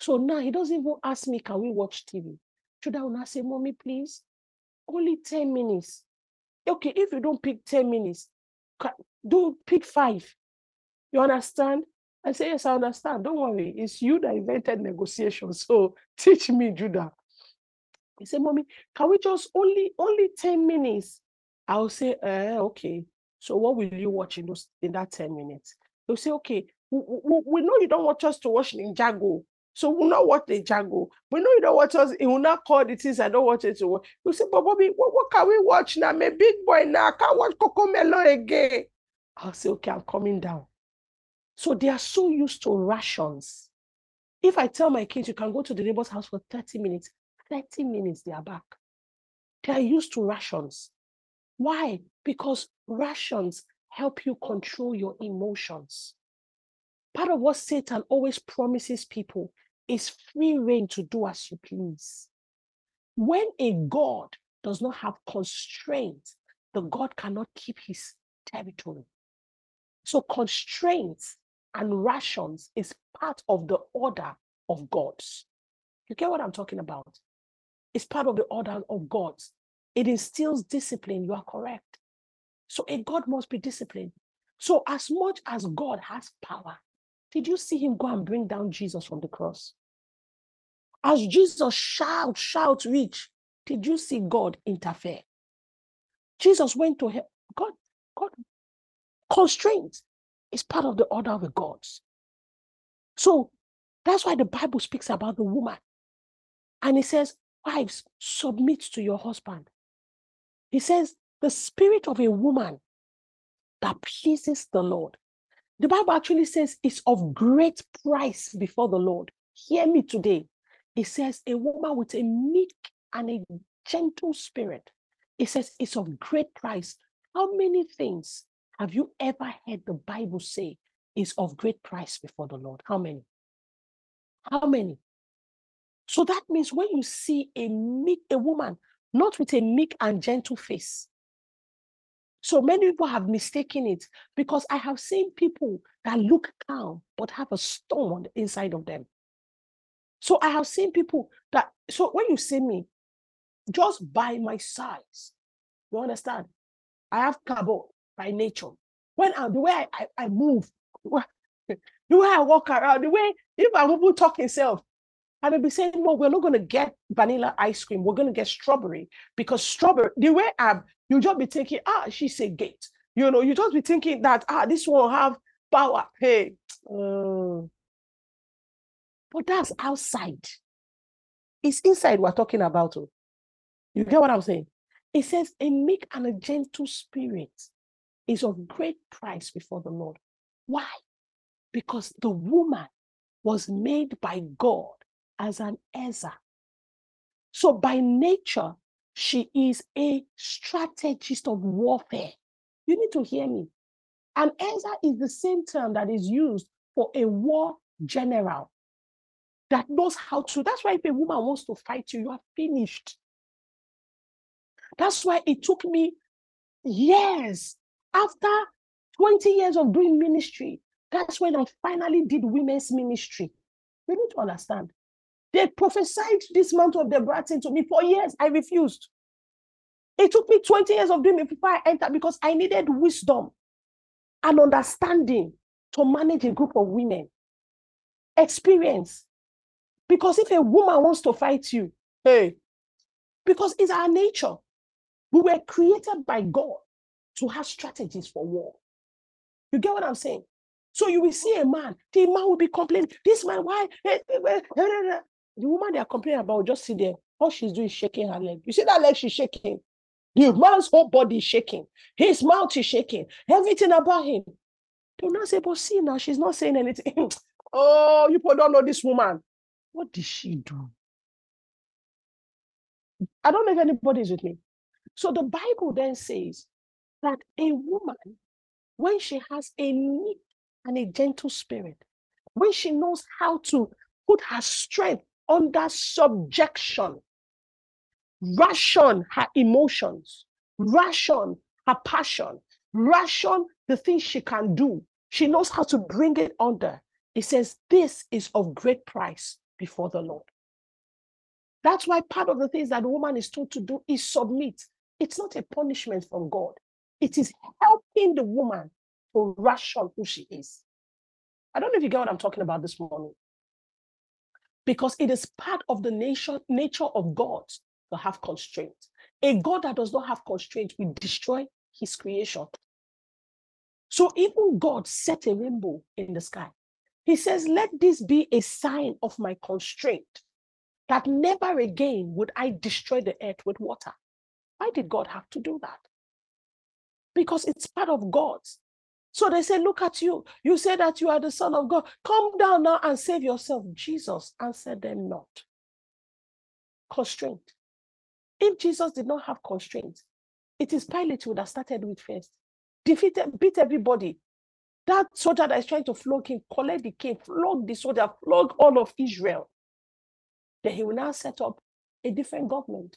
So now he doesn't even ask me, can we watch TV? Judah will now say, Mommy, please, only 10 minutes. Okay, if you don't pick 10 minutes, do pick five. You understand? I say, Yes, I understand. Don't worry. It's you that invented negotiation. So teach me, Judah. He said, Mommy, can we just only only 10 minutes? I'll say, uh, okay. So what will you watch in those in that 10 minutes? They'll say, okay, we, we, we know you don't want us to watch Ninjago. So we'll not watch the Ninjago. We know you don't watch us. He will not call the things I don't watch it to watch. You say, but Bobby, what, what can we watch now? I'm a big boy now. I can't watch Cocomelon again. I'll say, okay, I'm coming down. So they are so used to rations. If I tell my kids you can go to the neighbor's house for 30 minutes, 30 minutes they are back. They are used to rations. Why? Because rations help you control your emotions. Part of what Satan always promises people is free reign to do as you please. When a God does not have constraints, the God cannot keep his territory. So constraints and rations is part of the order of gods. You get what I'm talking about? It's part of the order of gods. It instills discipline. You are correct. So a God must be disciplined. So as much as God has power, did you see him go and bring down Jesus from the cross? As Jesus shout, shout, reach, did you see God interfere? Jesus went to him. God, God, constraint is part of the order of the gods. So that's why the Bible speaks about the woman. And it says, Wives, submit to your husband. He says, the spirit of a woman that pleases the Lord. The Bible actually says it's of great price before the Lord. Hear me today. It says a woman with a meek and a gentle spirit. It says it's of great price. How many things have you ever heard the Bible say is of great price before the Lord? How many? How many? So that means when you see a meek, a woman, not with a meek and gentle face. So many people have mistaken it because I have seen people that look calm but have a storm on the inside of them. So I have seen people that, so when you see me, just by my size, you understand? I have carbo by nature. When I, the way I, I, I move, the way I walk around, the way if I'm even talking self, and they'll be saying, "Well, we're not going to get vanilla ice cream. We're going to get strawberry because strawberry." The way I'm, you just be thinking, "Ah, she's a gate." You know, you just be thinking that ah, this will have power. Hey, uh, but that's outside. It's inside we're talking about. Oh. You get what I'm saying? It says, "A meek and a gentle spirit is of great price before the Lord." Why? Because the woman was made by God as an Ezer. So by nature, she is a strategist of warfare. You need to hear me. An Ezer is the same term that is used for a war general that knows how to. That's why if a woman wants to fight you, you are finished. That's why it took me years after 20 years of doing ministry. That's when I finally did women's ministry. You need to understand. They prophesied this mantle of Deborah to me for years. I refused. It took me 20 years of doing it before I entered because I needed wisdom and understanding to manage a group of women. Experience. Because if a woman wants to fight you, hey, because it's our nature. We were created by God to have strategies for war. You get what I'm saying? So you will see a man, the man will be complaining, this man, why? Eh, eh, eh, The woman they are complaining about just sit there. All she's doing is shaking her leg. You see that leg she's shaking? The man's whole body is shaking. His mouth is shaking. Everything about him. Do not say, but see now, she's not saying anything. oh, you people don't know this woman. What did she do? I don't know if anybody's with me. So the Bible then says that a woman, when she has a meek and a gentle spirit, when she knows how to put her strength under subjection, ration her emotions, ration her passion, ration the things she can do. She knows how to bring it under. It says, This is of great price before the Lord. That's why part of the things that a woman is told to do is submit. It's not a punishment from God, it is helping the woman to ration who she is. I don't know if you get what I'm talking about this morning because it is part of the nation, nature of God to have constraint. A God that does not have constraint will destroy his creation. So even God set a rainbow in the sky. He says, Let this be a sign of my constraint, that never again would I destroy the earth with water. Why did God have to do that? Because it's part of God's so they say, Look at you. You say that you are the Son of God. Come down now and save yourself. Jesus answered them not. Constraint. If Jesus did not have constraint, it is Pilate who would have started with first. Defeated, beat everybody. That soldier that is trying to flog him, collect the king, flog the soldier, flog all of Israel. Then he will now set up a different government.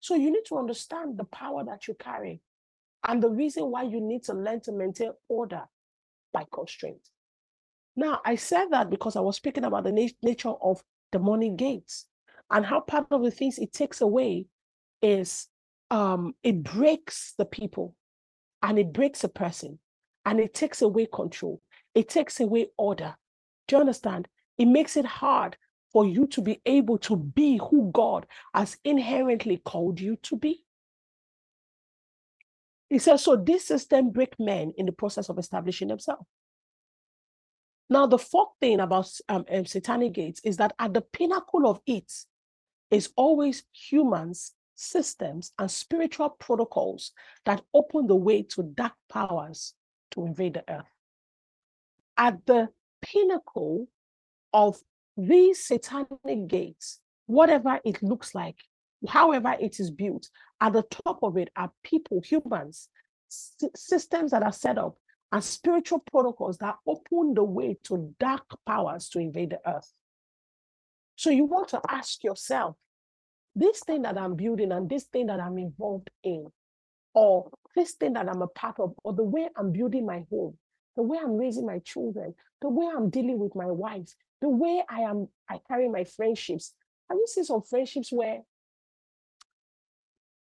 So you need to understand the power that you carry and the reason why you need to learn to maintain order by constraint. Now, I said that because I was speaking about the na- nature of the money gates and how part of the things it takes away is um, it breaks the people and it breaks a person and it takes away control. It takes away order. Do you understand? It makes it hard for you to be able to be who God has inherently called you to be. He says, so this system break men in the process of establishing themselves. Now, the fourth thing about um, um, satanic gates is that at the pinnacle of it is always humans, systems, and spiritual protocols that open the way to dark powers to invade the earth. At the pinnacle of these satanic gates, whatever it looks like, however it is built, at the top of it are people, humans, systems that are set up and spiritual protocols that open the way to dark powers to invade the earth. So you want to ask yourself, this thing that I'm building and this thing that I'm involved in, or this thing that I'm a part of, or the way I'm building my home, the way I'm raising my children, the way I'm dealing with my wife, the way I am I carry my friendships. Have you seen some friendships where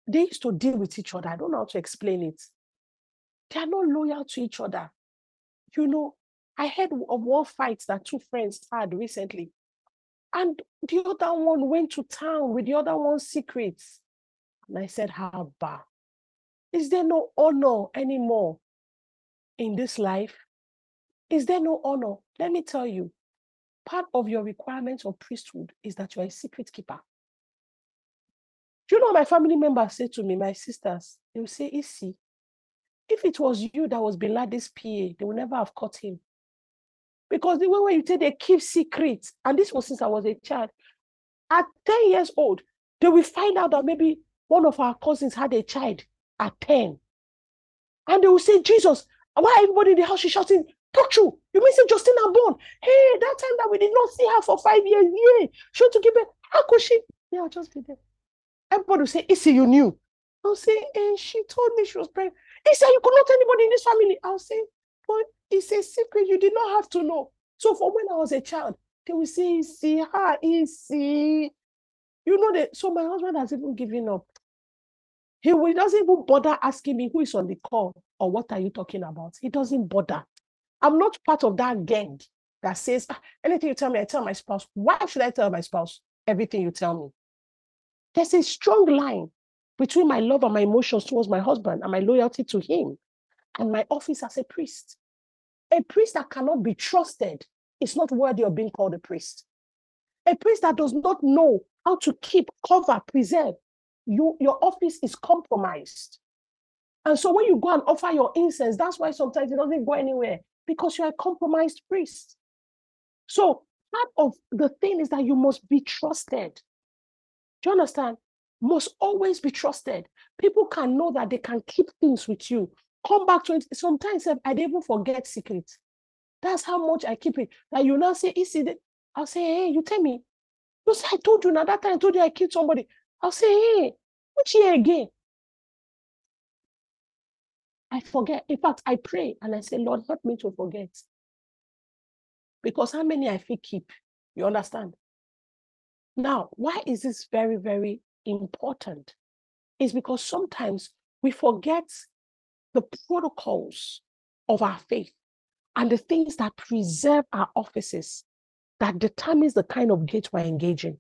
they used to deal with each other? I don't know how to explain it. They are not loyal to each other. You know, I heard of one fight that two friends had recently. And the other one went to town with the other one's secrets. And I said, Haba, is there no honor anymore in this life? Is there no honor? Let me tell you, part of your requirement of priesthood is that you're a secret keeper. Do you know my family members say to me, my sisters, they will say, Isi, if it was you that was Bin Laden's PA, they would never have caught him. Because the way when you say they keep secrets, and this was since I was a child, at 10 years old, they will find out that maybe one of our cousins had a child at 10. And they will say, Jesus, why everybody in the house is shouting, true. You mean say Justina born? Hey, that time that we did not see her for five years, yeah. She to give birth. How could she? Yeah, I'll just be there. Everybody will say, Isi, you knew. I'll say, and she told me she was pregnant. Said, You could not tell anybody in this family. I'll say, But it's a secret. You did not have to know. So from when I was a child, they will say, See, how easy. You know that. So my husband has even given up. He, he doesn't even bother asking me who is on the call or what are you talking about. He doesn't bother. I'm not part of that gang that says, ah, anything you tell me, I tell my spouse. Why should I tell my spouse everything you tell me? There's a strong line between my love and my emotions towards my husband and my loyalty to him and my office as a priest. A priest that cannot be trusted is not worthy of being called a priest. A priest that does not know how to keep, cover, preserve, you, your office is compromised. And so when you go and offer your incense, that's why sometimes it doesn't go anywhere because you're a compromised priest. So part of the thing is that you must be trusted. Do you understand? must always be trusted. People can know that they can keep things with you. Come back to it. Sometimes I even forget secrets. That's how much I keep it. That you now say, is it? I'll say, hey, you tell me. You say, I told you now that time I told you I killed somebody. I'll say, hey, which year again? I forget. In fact, I pray and I say, Lord, help me to forget. Because how many I feel keep? You understand? Now, why is this very, very important is because sometimes we forget the protocols of our faith and the things that preserve our offices that determines the kind of gate we're engaging.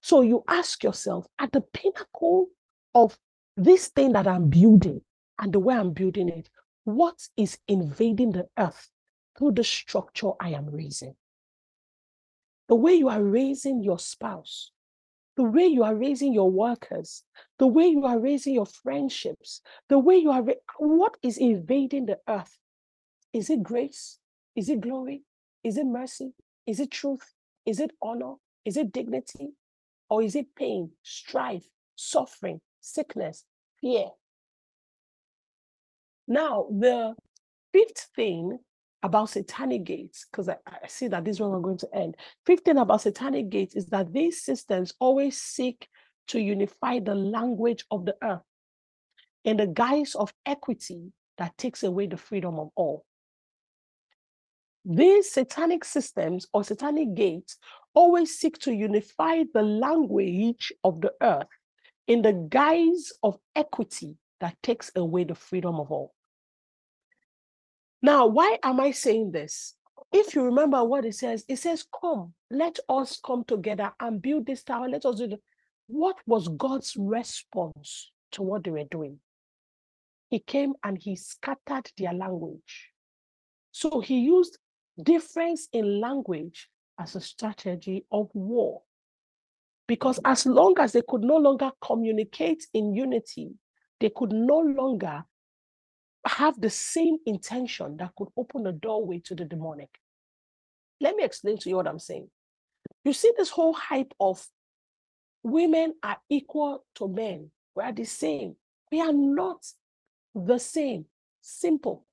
So you ask yourself at the pinnacle of this thing that I'm building and the way I'm building it, what is invading the earth through the structure I am raising? The way you are raising your spouse, the way you are raising your workers, the way you are raising your friendships, the way you are, what is invading the earth? Is it grace? Is it glory? Is it mercy? Is it truth? Is it honor? Is it dignity? Or is it pain, strife, suffering, sickness, fear? Now, the fifth thing about satanic gates, because I, I, see that this one we're going to end. Fifth thing about satanic gates is that these systems always seek to unify the language of the earth in the guise of equity that takes away the freedom of all. These satanic systems or satanic gates always seek to unify the language of the earth in the guise of equity that takes away the freedom of all. Now, why am I saying this? If you remember what it says, it says, Come, let us come together and build this tower. Let us do it. What was God's response to what they were doing? He came and he scattered their language. So he used difference in language as a strategy of war. Because as long as they could no longer communicate in unity, they could no longer have the same intention that could open a doorway to the demonic. Let me explain to you what I'm saying. You see, this whole hype of women are equal to men, we are the same. We are not the same. Simple.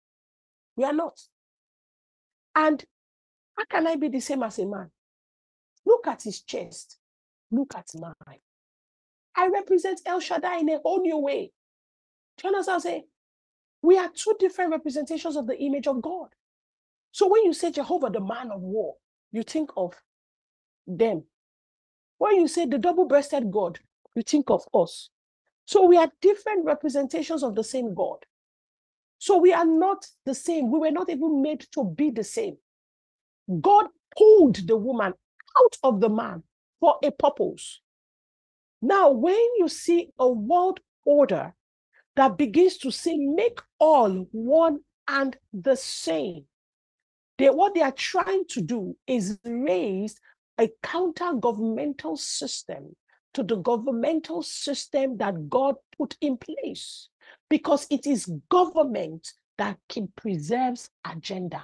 We are not. And how can I be the same as a man? Look at his chest. Look at mine. I represent El Shaddai in a whole new way. Do you understand what I'm saying? We are two different representations of the image of God. So when you say Jehovah, the man of war, you think of them. When you say the double breasted God, you think of us. So we are different representations of the same God. So we are not the same. We were not even made to be the same. God pulled the woman out of the man for a purpose. Now, when you see a world order that begins to say, make all one and the same, they, what they are trying to do is raise a counter governmental system to the governmental system that God put in place because it is government that can preserves agenda.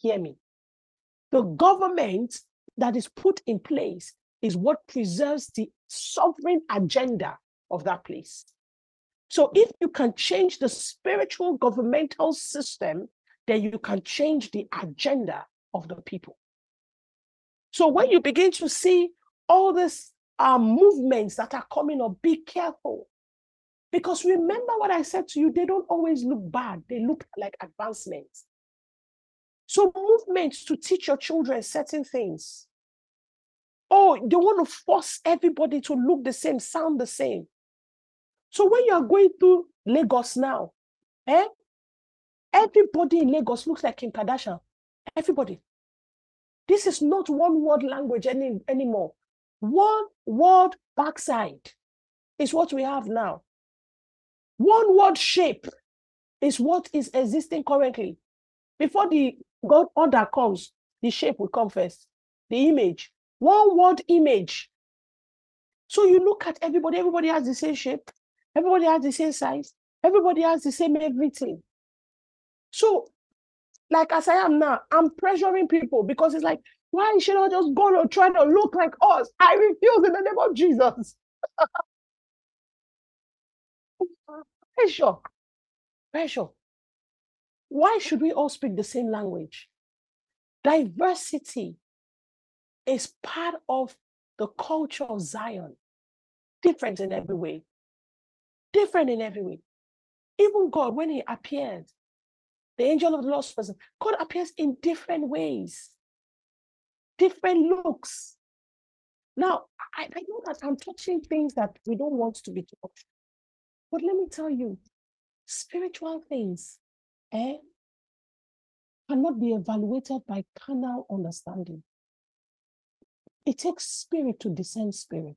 Hear me. The government that is put in place is what preserves the sovereign agenda of that place. So if you can change the spiritual governmental system, then you can change the agenda of the people. So when you begin to see all these uh, movements that are coming up, be careful. Because remember what I said to you, they don't always look bad, they look like advancements. So, movements to teach your children certain things. Oh, they want to force everybody to look the same, sound the same. So, when you are going through Lagos now, eh, everybody in Lagos looks like Kim Kardashian. Everybody. This is not one word language any, anymore. One word backside is what we have now. One word shape is what is existing currently. Before the God order comes, the shape will come first, the image. One word image. So you look at everybody, everybody has the same shape, everybody has the same size, everybody has the same everything. So, like as I am now, I'm pressuring people because it's like, why should I just go to try to look like us? I refuse in the name of Jesus. Pressure. Pressure. Why should we all speak the same language? Diversity is part of the culture of Zion, different in every way. Different in every way. Even God, when He appeared, the angel of the Lord person, God appears in different ways, different looks. Now, I, I know that I'm touching things that we don't want to be touched. But let me tell you, spiritual things eh, cannot be evaluated by carnal understanding. It takes spirit to discern spirit.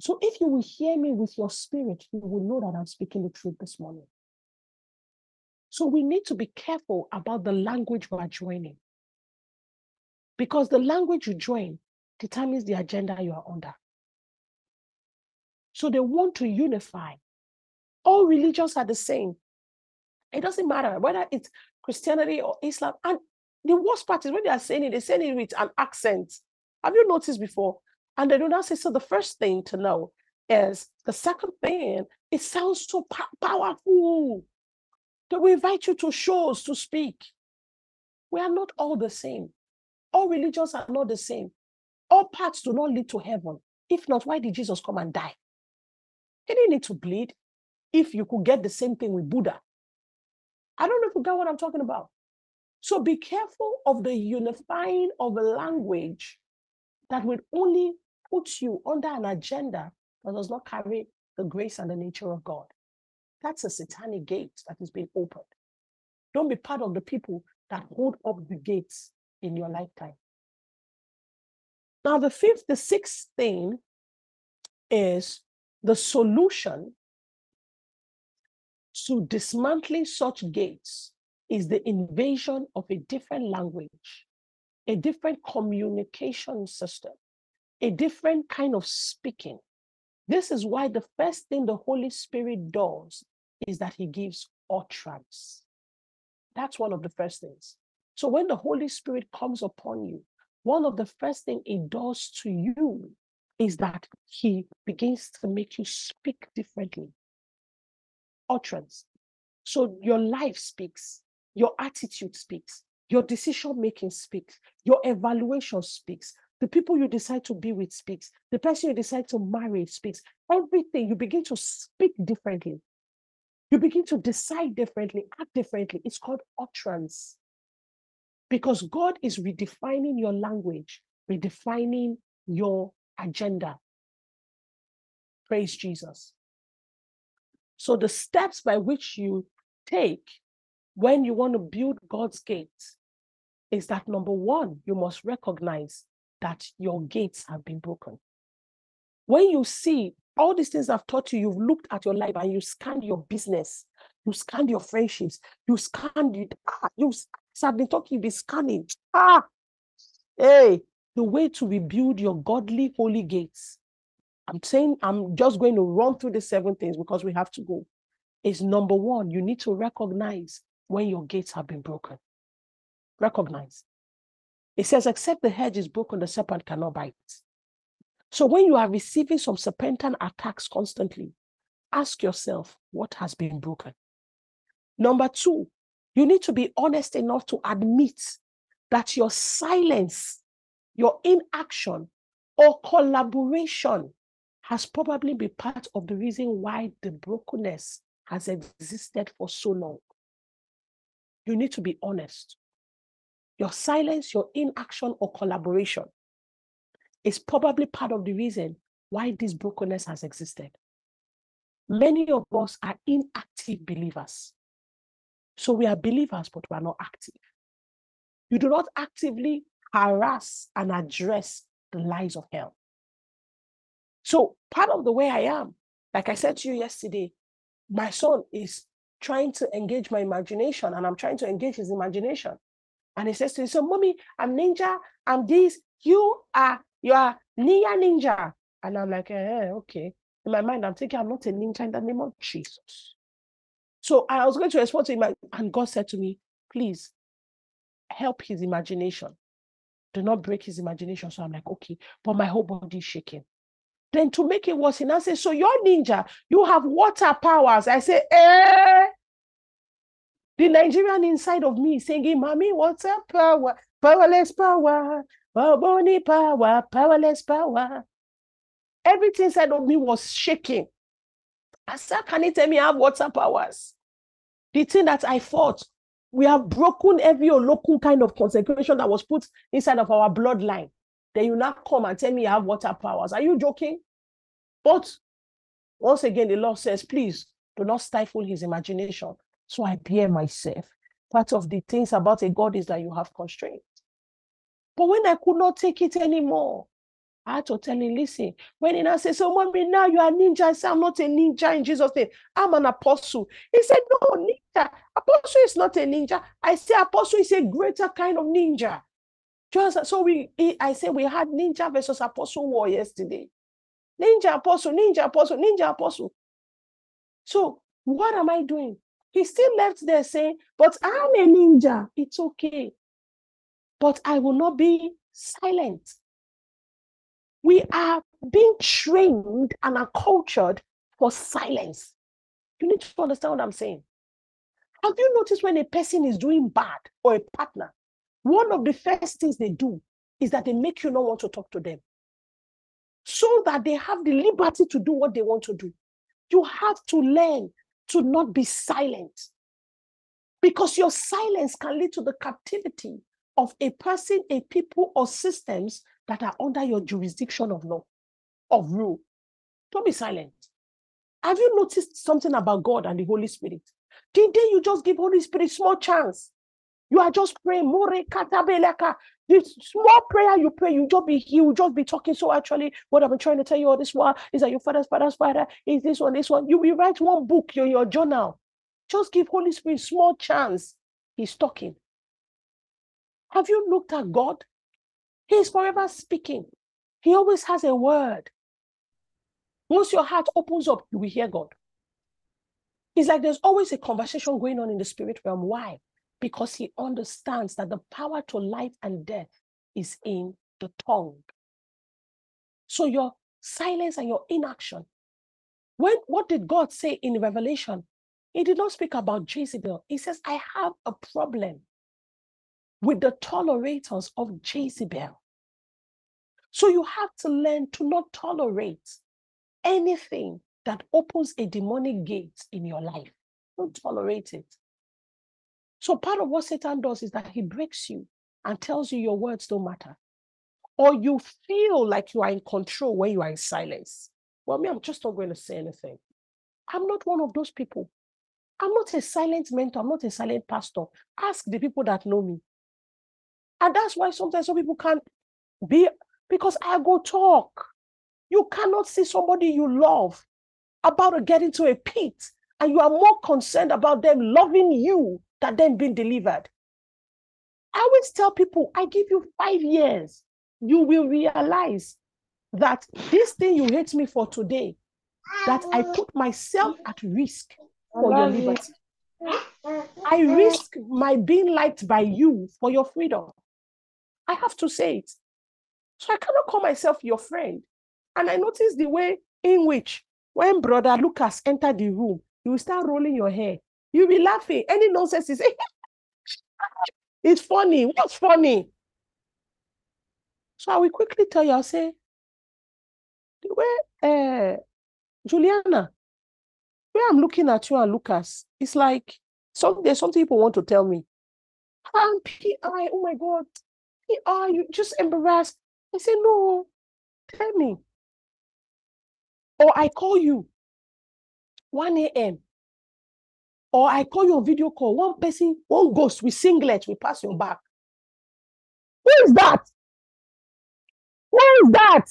So if you will hear me with your spirit, you will know that I'm speaking the truth this morning. So we need to be careful about the language we are joining. Because the language you join determines the agenda you are under. So they want to unify. All religions are the same. It doesn't matter whether it's Christianity or Islam. And the worst part is when they are saying it, they're saying it with an accent. Have you noticed before? And they do not say, so the first thing to know is the second thing, it sounds so powerful. That we invite you to shows to speak. We are not all the same. All religions are not the same. All paths do not lead to heaven. If not, why did Jesus come and die? He didn't need to bleed if you could get the same thing with Buddha. I don't know if you got what I'm talking about. So be careful of the unifying of a language that will only put you under an agenda that does not carry the grace and the nature of God. That's a satanic gate that is being opened. Don't be part of the people that hold up the gates in your lifetime. Now, the fifth, the sixth thing is the solution to dismantling such gates is the invasion of a different language, a different communication system, a different kind of speaking. This is why the first thing the Holy Spirit does is that he gives utterance. That's one of the first things. So when the Holy Spirit comes upon you, one of the first thing it does to you is that he begins to make you speak differently. Utterance. So your life speaks, your attitude speaks, your decision making speaks, your evaluation speaks, the people you decide to be with speaks, the person you decide to marry speaks. Everything you begin to speak differently. You begin to decide differently, act differently. It's called utterance. Because God is redefining your language, redefining your agenda. Praise Jesus. So, the steps by which you take when you want to build God's gates is that number one, you must recognize that your gates have been broken. When you see all these things I've taught you, you've looked at your life and you scanned your business, you scanned your friendships, you scanned it. Ah, you I've been talking, you've been scanning. Ah, hey, the way to rebuild your godly holy gates. I'm saying I'm just going to run through the seven things because we have to go. Is number one, you need to recognize when your gates have been broken. Recognize. It says, except the hedge is broken, the serpent cannot bite. So when you are receiving some serpentine attacks constantly, ask yourself, what has been broken? Number two, you need to be honest enough to admit that your silence, your inaction, or collaboration has probably been part of the reason why the brokenness has existed for so long. You need to be honest. Your silence, your inaction, or collaboration is probably part of the reason why this brokenness has existed. Many of us are inactive believers. So we are believers, but we are not active. You do not actively harass and address the lies of hell. So part of the way I am, like I said to you yesterday, my son is trying to engage my imagination and I'm trying to engage his imagination. And he says to me, So, mommy, I'm ninja, I'm this, you are you are Nya Ninja. And I'm like, eh, okay. In my mind, I'm thinking, I'm not a ninja in the name of Jesus. So I was going to respond to him, and God said to me, please help his imagination. Do not break his imagination. So I'm like, okay, but my whole body is shaking. Then to make it worse, he now says, So you're ninja, you have water powers. I say, eh. The Nigerian inside of me is saying, Mommy, water power, powerless power, Boboni power, powerless power. Everything inside of me was shaking. I said, Can you tell me I have water powers? The thing that I thought, we have broken every local kind of consecration that was put inside of our bloodline. Then you now come and tell me you have water powers. Are you joking? But once again, the Lord says, please do not stifle his imagination. So I bear myself. Part of the things about a God is that you have constraint. But when I could not take it anymore, I had to tell him, listen, when he now said, So, mommy, now you are ninja. I said, I'm not a ninja in Jesus' name. I'm an apostle. He said, No, ninja. Apostle is not a ninja. I say apostle is a greater kind of ninja. Just so we I said we had ninja versus apostle war yesterday. Ninja apostle, ninja apostle, ninja apostle. So what am I doing? He still left there saying, But I'm a ninja. It's okay but I will not be silent. We are being trained and are cultured for silence. You need to understand what I'm saying. Have you noticed when a person is doing bad or a partner, one of the first things they do is that they make you not want to talk to them so that they have the liberty to do what they want to do. You have to learn to not be silent because your silence can lead to the captivity of a person, a people, or systems that are under your jurisdiction of law, of rule. Don't be silent. Have you noticed something about God and the Holy Spirit? Day you just give Holy Spirit small chance, you are just praying. The small prayer you pray, you just be you just be talking. So actually, what I've been trying to tell you all this while is that your father's father's father is this one, this one. You will write one book in your journal. Just give Holy Spirit small chance. He's talking. Have you looked at God? He is forever speaking. He always has a word. Once your heart opens up, you will hear God. It's like there's always a conversation going on in the spirit realm. Why? Because he understands that the power to life and death is in the tongue. So your silence and your inaction. When what did God say in Revelation? He did not speak about Jezebel. He says, I have a problem with the tolerators of Jezebel. So you have to learn to not tolerate anything that opens a demonic gate in your life. Don't tolerate it. So part of what Satan does is that he breaks you and tells you your words don't matter. Or you feel like you are in control when you are in silence. Well, me, I'm just not going to say anything. I'm not one of those people. I'm not a silent mentor. I'm not a silent pastor. Ask the people that know me. And that's why sometimes some people can't be because I go talk. You cannot see somebody you love about to get into a pit, and you are more concerned about them loving you than them being delivered. I always tell people, I give you five years, you will realize that this thing you hate me for today, that I put myself at risk for your liberty. I risk my being liked by you for your freedom. I have to say it. So I cannot call myself your friend. And I notice the way in which when brother Lucas entered the room, you will start rolling your hair. You'll be laughing. Any nonsense is it's funny. What's funny? So I will quickly tell you, I'll say, the way uh, Juliana, where I'm looking at you and Lucas, it's like some there's something people want to tell me. And PI, oh my God, PI, you just embarrassed. I say, no, tell me. Or I call you 1 a.m. Or I call you on video call. One person, one ghost with singlet will pass your back. Who is that? Who is that?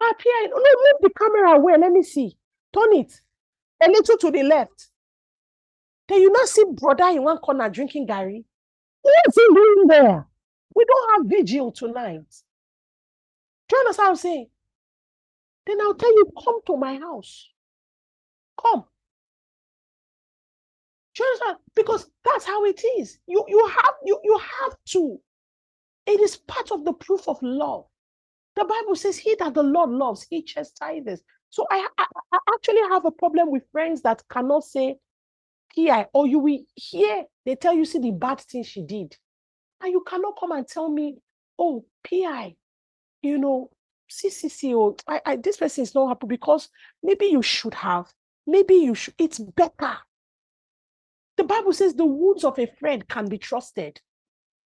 Happy. No, move the camera away. Let me see. Turn it a little to the left. Then you not see brother in one corner drinking garri. What is he doing there? We don't have vigil tonight. Do you understand what I'm saying? Then I'll tell you, come to my house. Come. Because that's how it is. You you have you you have to. It is part of the proof of love. The Bible says, "He that the Lord loves, he chastises." So I, I, I actually have a problem with friends that cannot say PI, or you will hear they tell you see the bad thing she did, and you cannot come and tell me, "Oh, PI, you know, CCC, oh, I, I, this person is not happy because maybe you should have, maybe you should, it's better. The Bible says the wounds of a friend can be trusted,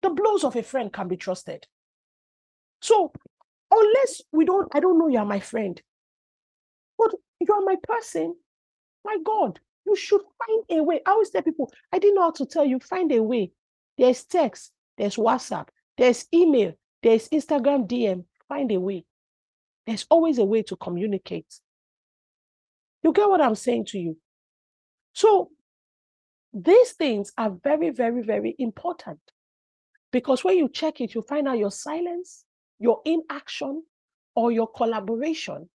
the blows of a friend can be trusted. So, unless we don't, I don't know you are my friend, but you are my person, my God, you should find a way. I always tell people, I didn't know how to tell you, find a way. There's text, there's WhatsApp, there's email, there's Instagram DM, find a way. There's always a way to communicate. You get what I'm saying to you? So, these things are very, very, very important because when you check it, you find out your silence, your inaction, or your collaboration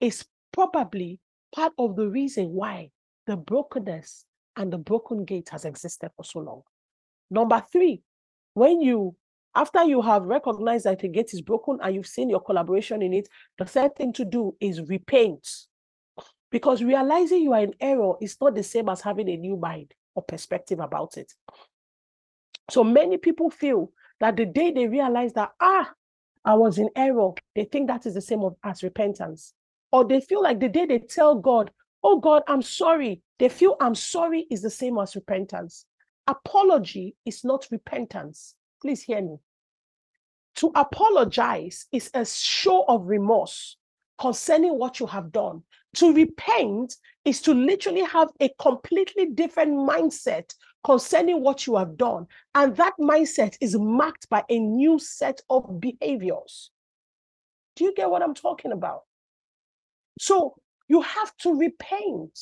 is probably part of the reason why the brokenness and the broken gate has existed for so long. Number three, when you after you have recognized that the gate is broken and you've seen your collaboration in it, the third thing to do is repent. Because realizing you are in error is not the same as having a new mind or perspective about it. So many people feel that the day they realize that, ah, I was in error, they think that is the same as repentance. Or they feel like the day they tell God, oh God, I'm sorry, they feel I'm sorry is the same as repentance. Apology is not repentance. Please hear me. To apologize is a show of remorse concerning what you have done. To repent is to literally have a completely different mindset concerning what you have done. And that mindset is marked by a new set of behaviors. Do you get what I'm talking about? So you have to repent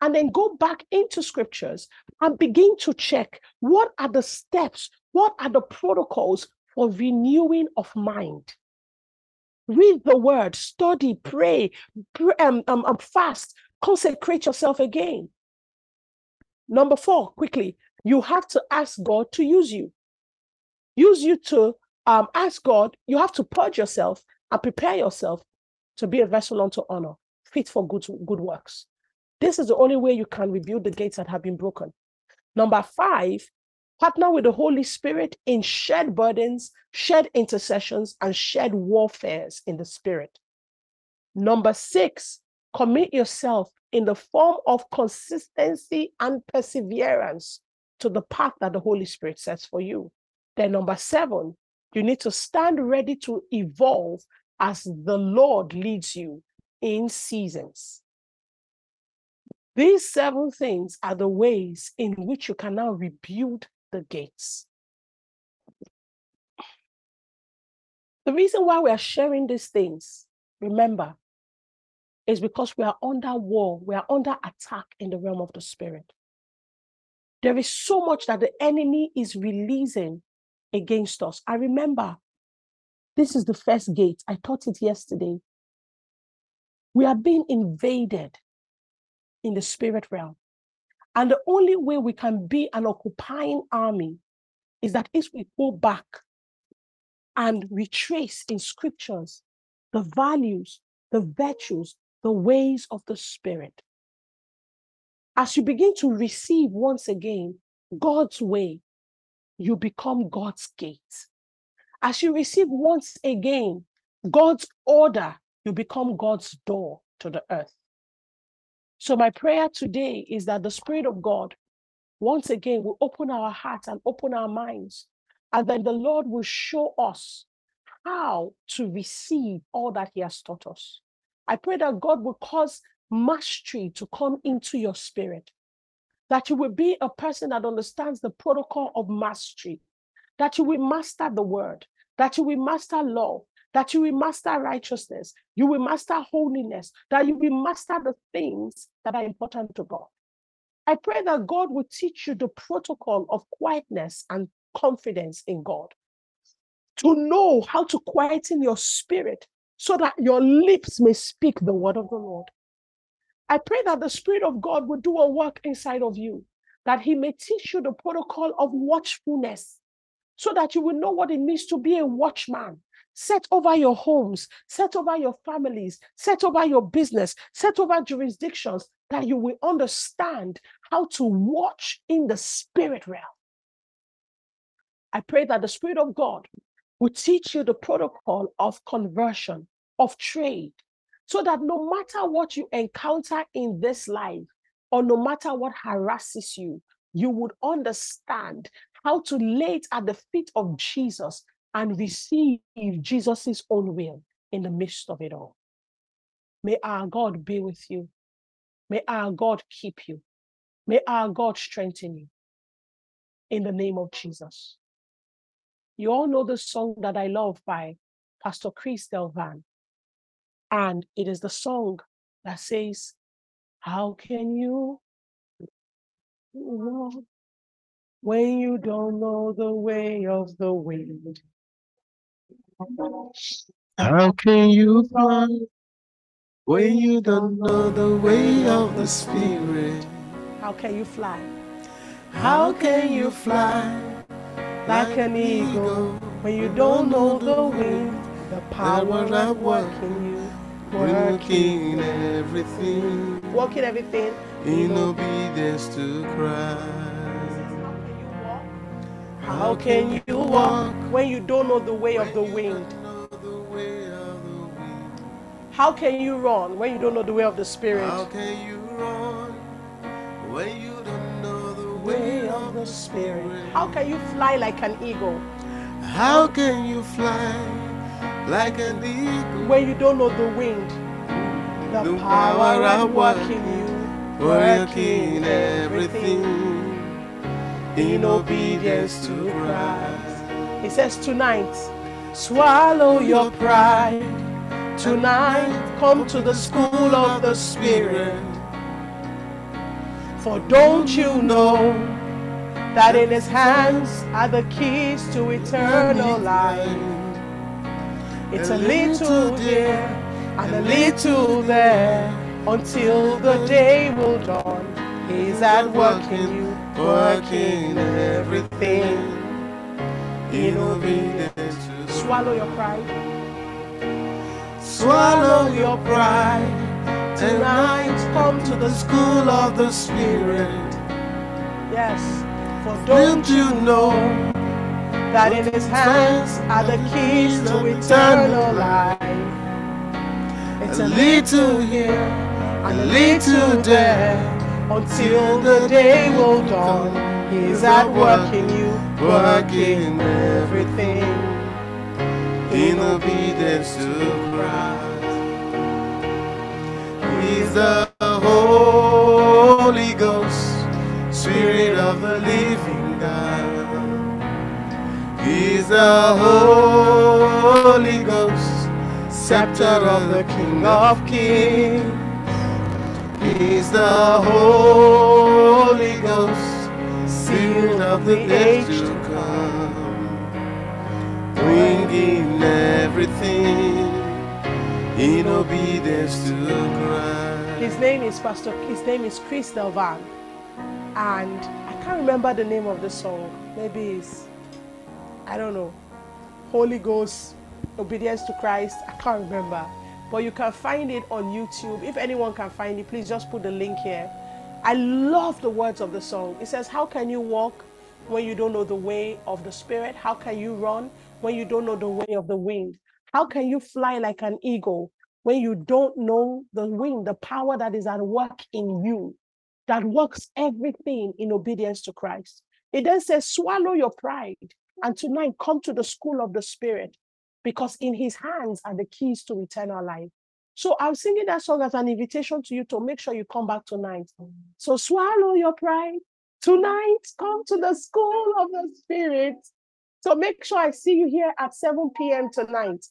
and then go back into scriptures and begin to check what are the steps, what are the protocols for renewing of mind. Read the word, study, pray, um, um, um, fast, consecrate yourself again. Number four, quickly, you have to ask God to use you. Use you to um, ask God, you have to purge yourself and prepare yourself to be a vessel unto honor, fit for good, good works. This is the only way you can rebuild the gates that have been broken. Number five, partner with the Holy Spirit in shared burdens, shared intercessions, and shared warfares in the Spirit. Number six, commit yourself in the form of consistency and perseverance to the path that the Holy Spirit sets for you. Then, number seven, you need to stand ready to evolve as the Lord leads you in seasons. These seven things are the ways in which you can now rebuild the gates. The reason why we are sharing these things, remember, is because we are under war, we are under attack in the realm of the spirit. There is so much that the enemy is releasing against us. I remember this is the first gate. I taught it yesterday. We are being invaded in the spirit realm. And the only way we can be an occupying army is that if we go back and retrace in scriptures the values, the virtues, the ways of the spirit. As you begin to receive once again God's way, you become God's gate. As you receive once again God's order, you become God's door to the earth. So, my prayer today is that the Spirit of God, once again, will open our hearts and open our minds, and then the Lord will show us how to receive all that He has taught us. I pray that God will cause mastery to come into your spirit, that you will be a person that understands the protocol of mastery, that you will master the word, that you will master love, that you will master righteousness, you will master holiness, that you will master the things that are important to God. I pray that God will teach you the protocol of quietness and confidence in God. To know how to quieten your spirit so that your lips may speak the word of the Lord. I pray that the Spirit of God will do a work inside of you, that He may teach you the protocol of watchfulness, so that you will know what it means to be a watchman. Set over your homes, set over your families, set over your business, set over jurisdictions, that you will understand how to watch in the spirit realm. I pray that the Spirit of God will teach you the protocol of conversion, of trade, so that no matter what you encounter in this life, or no matter what harasses you, you would understand how to lay it at the feet of Jesus and receive Jesus' own will in the midst of it all. May our God be with you. May our God keep you. May our God strengthen you. In the name of Jesus. You all know the song that I love by Pastor Chris Delvan. And it is the song that says, How can you when you don't know the way of the wind? How can you run when you don't know the way of the Spirit? How can you fly How can you fly like an eagle when you don't know the wind? The power at work in you, working everything working everything. in obedience to Christ? How can you walk when you don't know the way of the wind? Know the way of the wind. How can you run when you don't know the way of the Spirit? How can you run when you don't know the Way of the Spirit. How can you fly like an eagle How can you fly like an eagle? when you don't know the wind? The, The power power at at work work, in you, Working everything in obedience to Christ. He says, Tonight, swallow your pride. Tonight, come to the school of the Spirit. For don't you know that in his hands are the keys to eternal life? It's a little here and a little there until the day will dawn. He's at work in you, working everything in obedience. Swallow your pride. Swallow your pride. Tonight, come to the school of the Spirit. Yes, for Don't don't you know that in his hands are the keys to eternal life. It's a little here, a little there until the day will dawn. He's at work in you, working everything. in obedience to Christ. He's the Holy Ghost, Spirit of the living God. He's the Holy Ghost, scepter of the King of Kings. He's the Holy Ghost, seal of the age to come bringing everything in obedience to Christ. His name is Pastor. His name is Chris Delvan, and I can't remember the name of the song. Maybe it's I don't know. Holy Ghost, obedience to Christ. I can't remember, but you can find it on YouTube. If anyone can find it, please just put the link here. I love the words of the song. It says, "How can you walk when you don't know the way of the Spirit? How can you run when you don't know the way of the wind? How can you fly like an eagle when you don't know the wind, the power that is at work in you, that works everything in obedience to Christ? It then says, swallow your pride and tonight come to the school of the Spirit because in his hands are the keys to eternal life. So I'm singing that song as an invitation to you to make sure you come back tonight. So swallow your pride. Tonight, come to the school of the Spirit. So make sure I see you here at 7 p.m. tonight.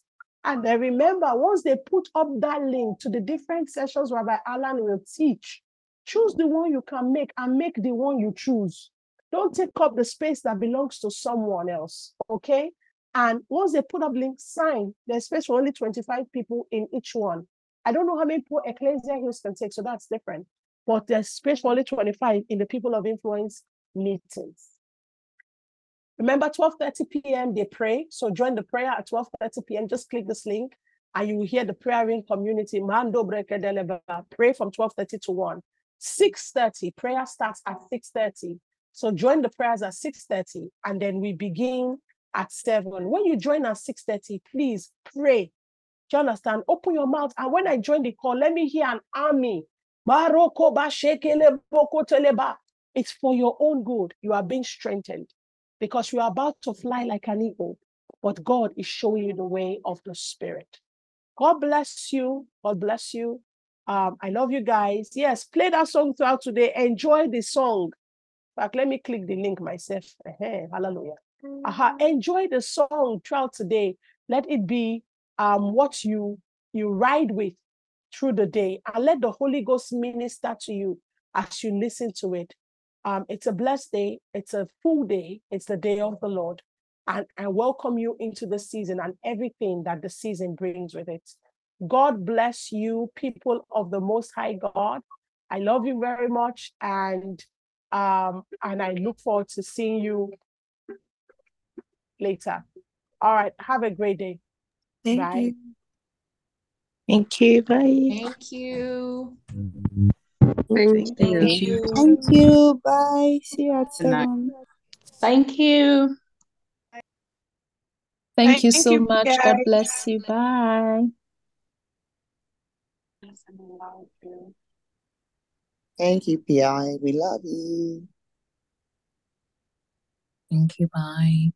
And then remember, once they put up that link to the different sessions Rabbi Alan will teach, choose the one you can make and make the one you choose. Don't take up the space that belongs to someone else. Okay. And once they put up link, sign. There's space for only 25 people in each one. I don't know how many people Ecclesia Hills can take, so that's different. But there's space for only 25 in the People of Influence meetings. Remember, 12:30 p.m. they pray. So join the prayer at 12:30 p.m. Just click this link and you will hear the prayer in community. Mando. Pray from 12:30 to 1. 6:30. Prayer starts at 6:30. So join the prayers at 6:30 and then we begin at 7. When you join at 6:30, please pray. Do you understand? Open your mouth. And when I join the call, let me hear an army. It's for your own good. You are being strengthened because you are about to fly like an eagle, but God is showing you the way of the Spirit. God bless you. God bless you. Um, I love you guys. Yes, play that song throughout today. Enjoy the song. In fact, let me click the link myself. Hallelujah. Aha, enjoy the song throughout today. Let it be um, what you you ride with through the day, and let the Holy Ghost minister to you as you listen to it. Um, it's a blessed day. It's a full day. It's the day of the Lord. And I welcome you into the season and everything that the season brings with it. God bless you, people of the Most High God. I love you very much, and um, and I look forward to seeing you later. All right, have a great day. Thank Bye. you. Thank you. Bye. Thank you. Thank Thank you. you. Thank you. Bye. See you at 7. Thank you. Thank you so you, much. guys. God bless you. Bye. Thank you, PI. We love you. Thank you. Bye.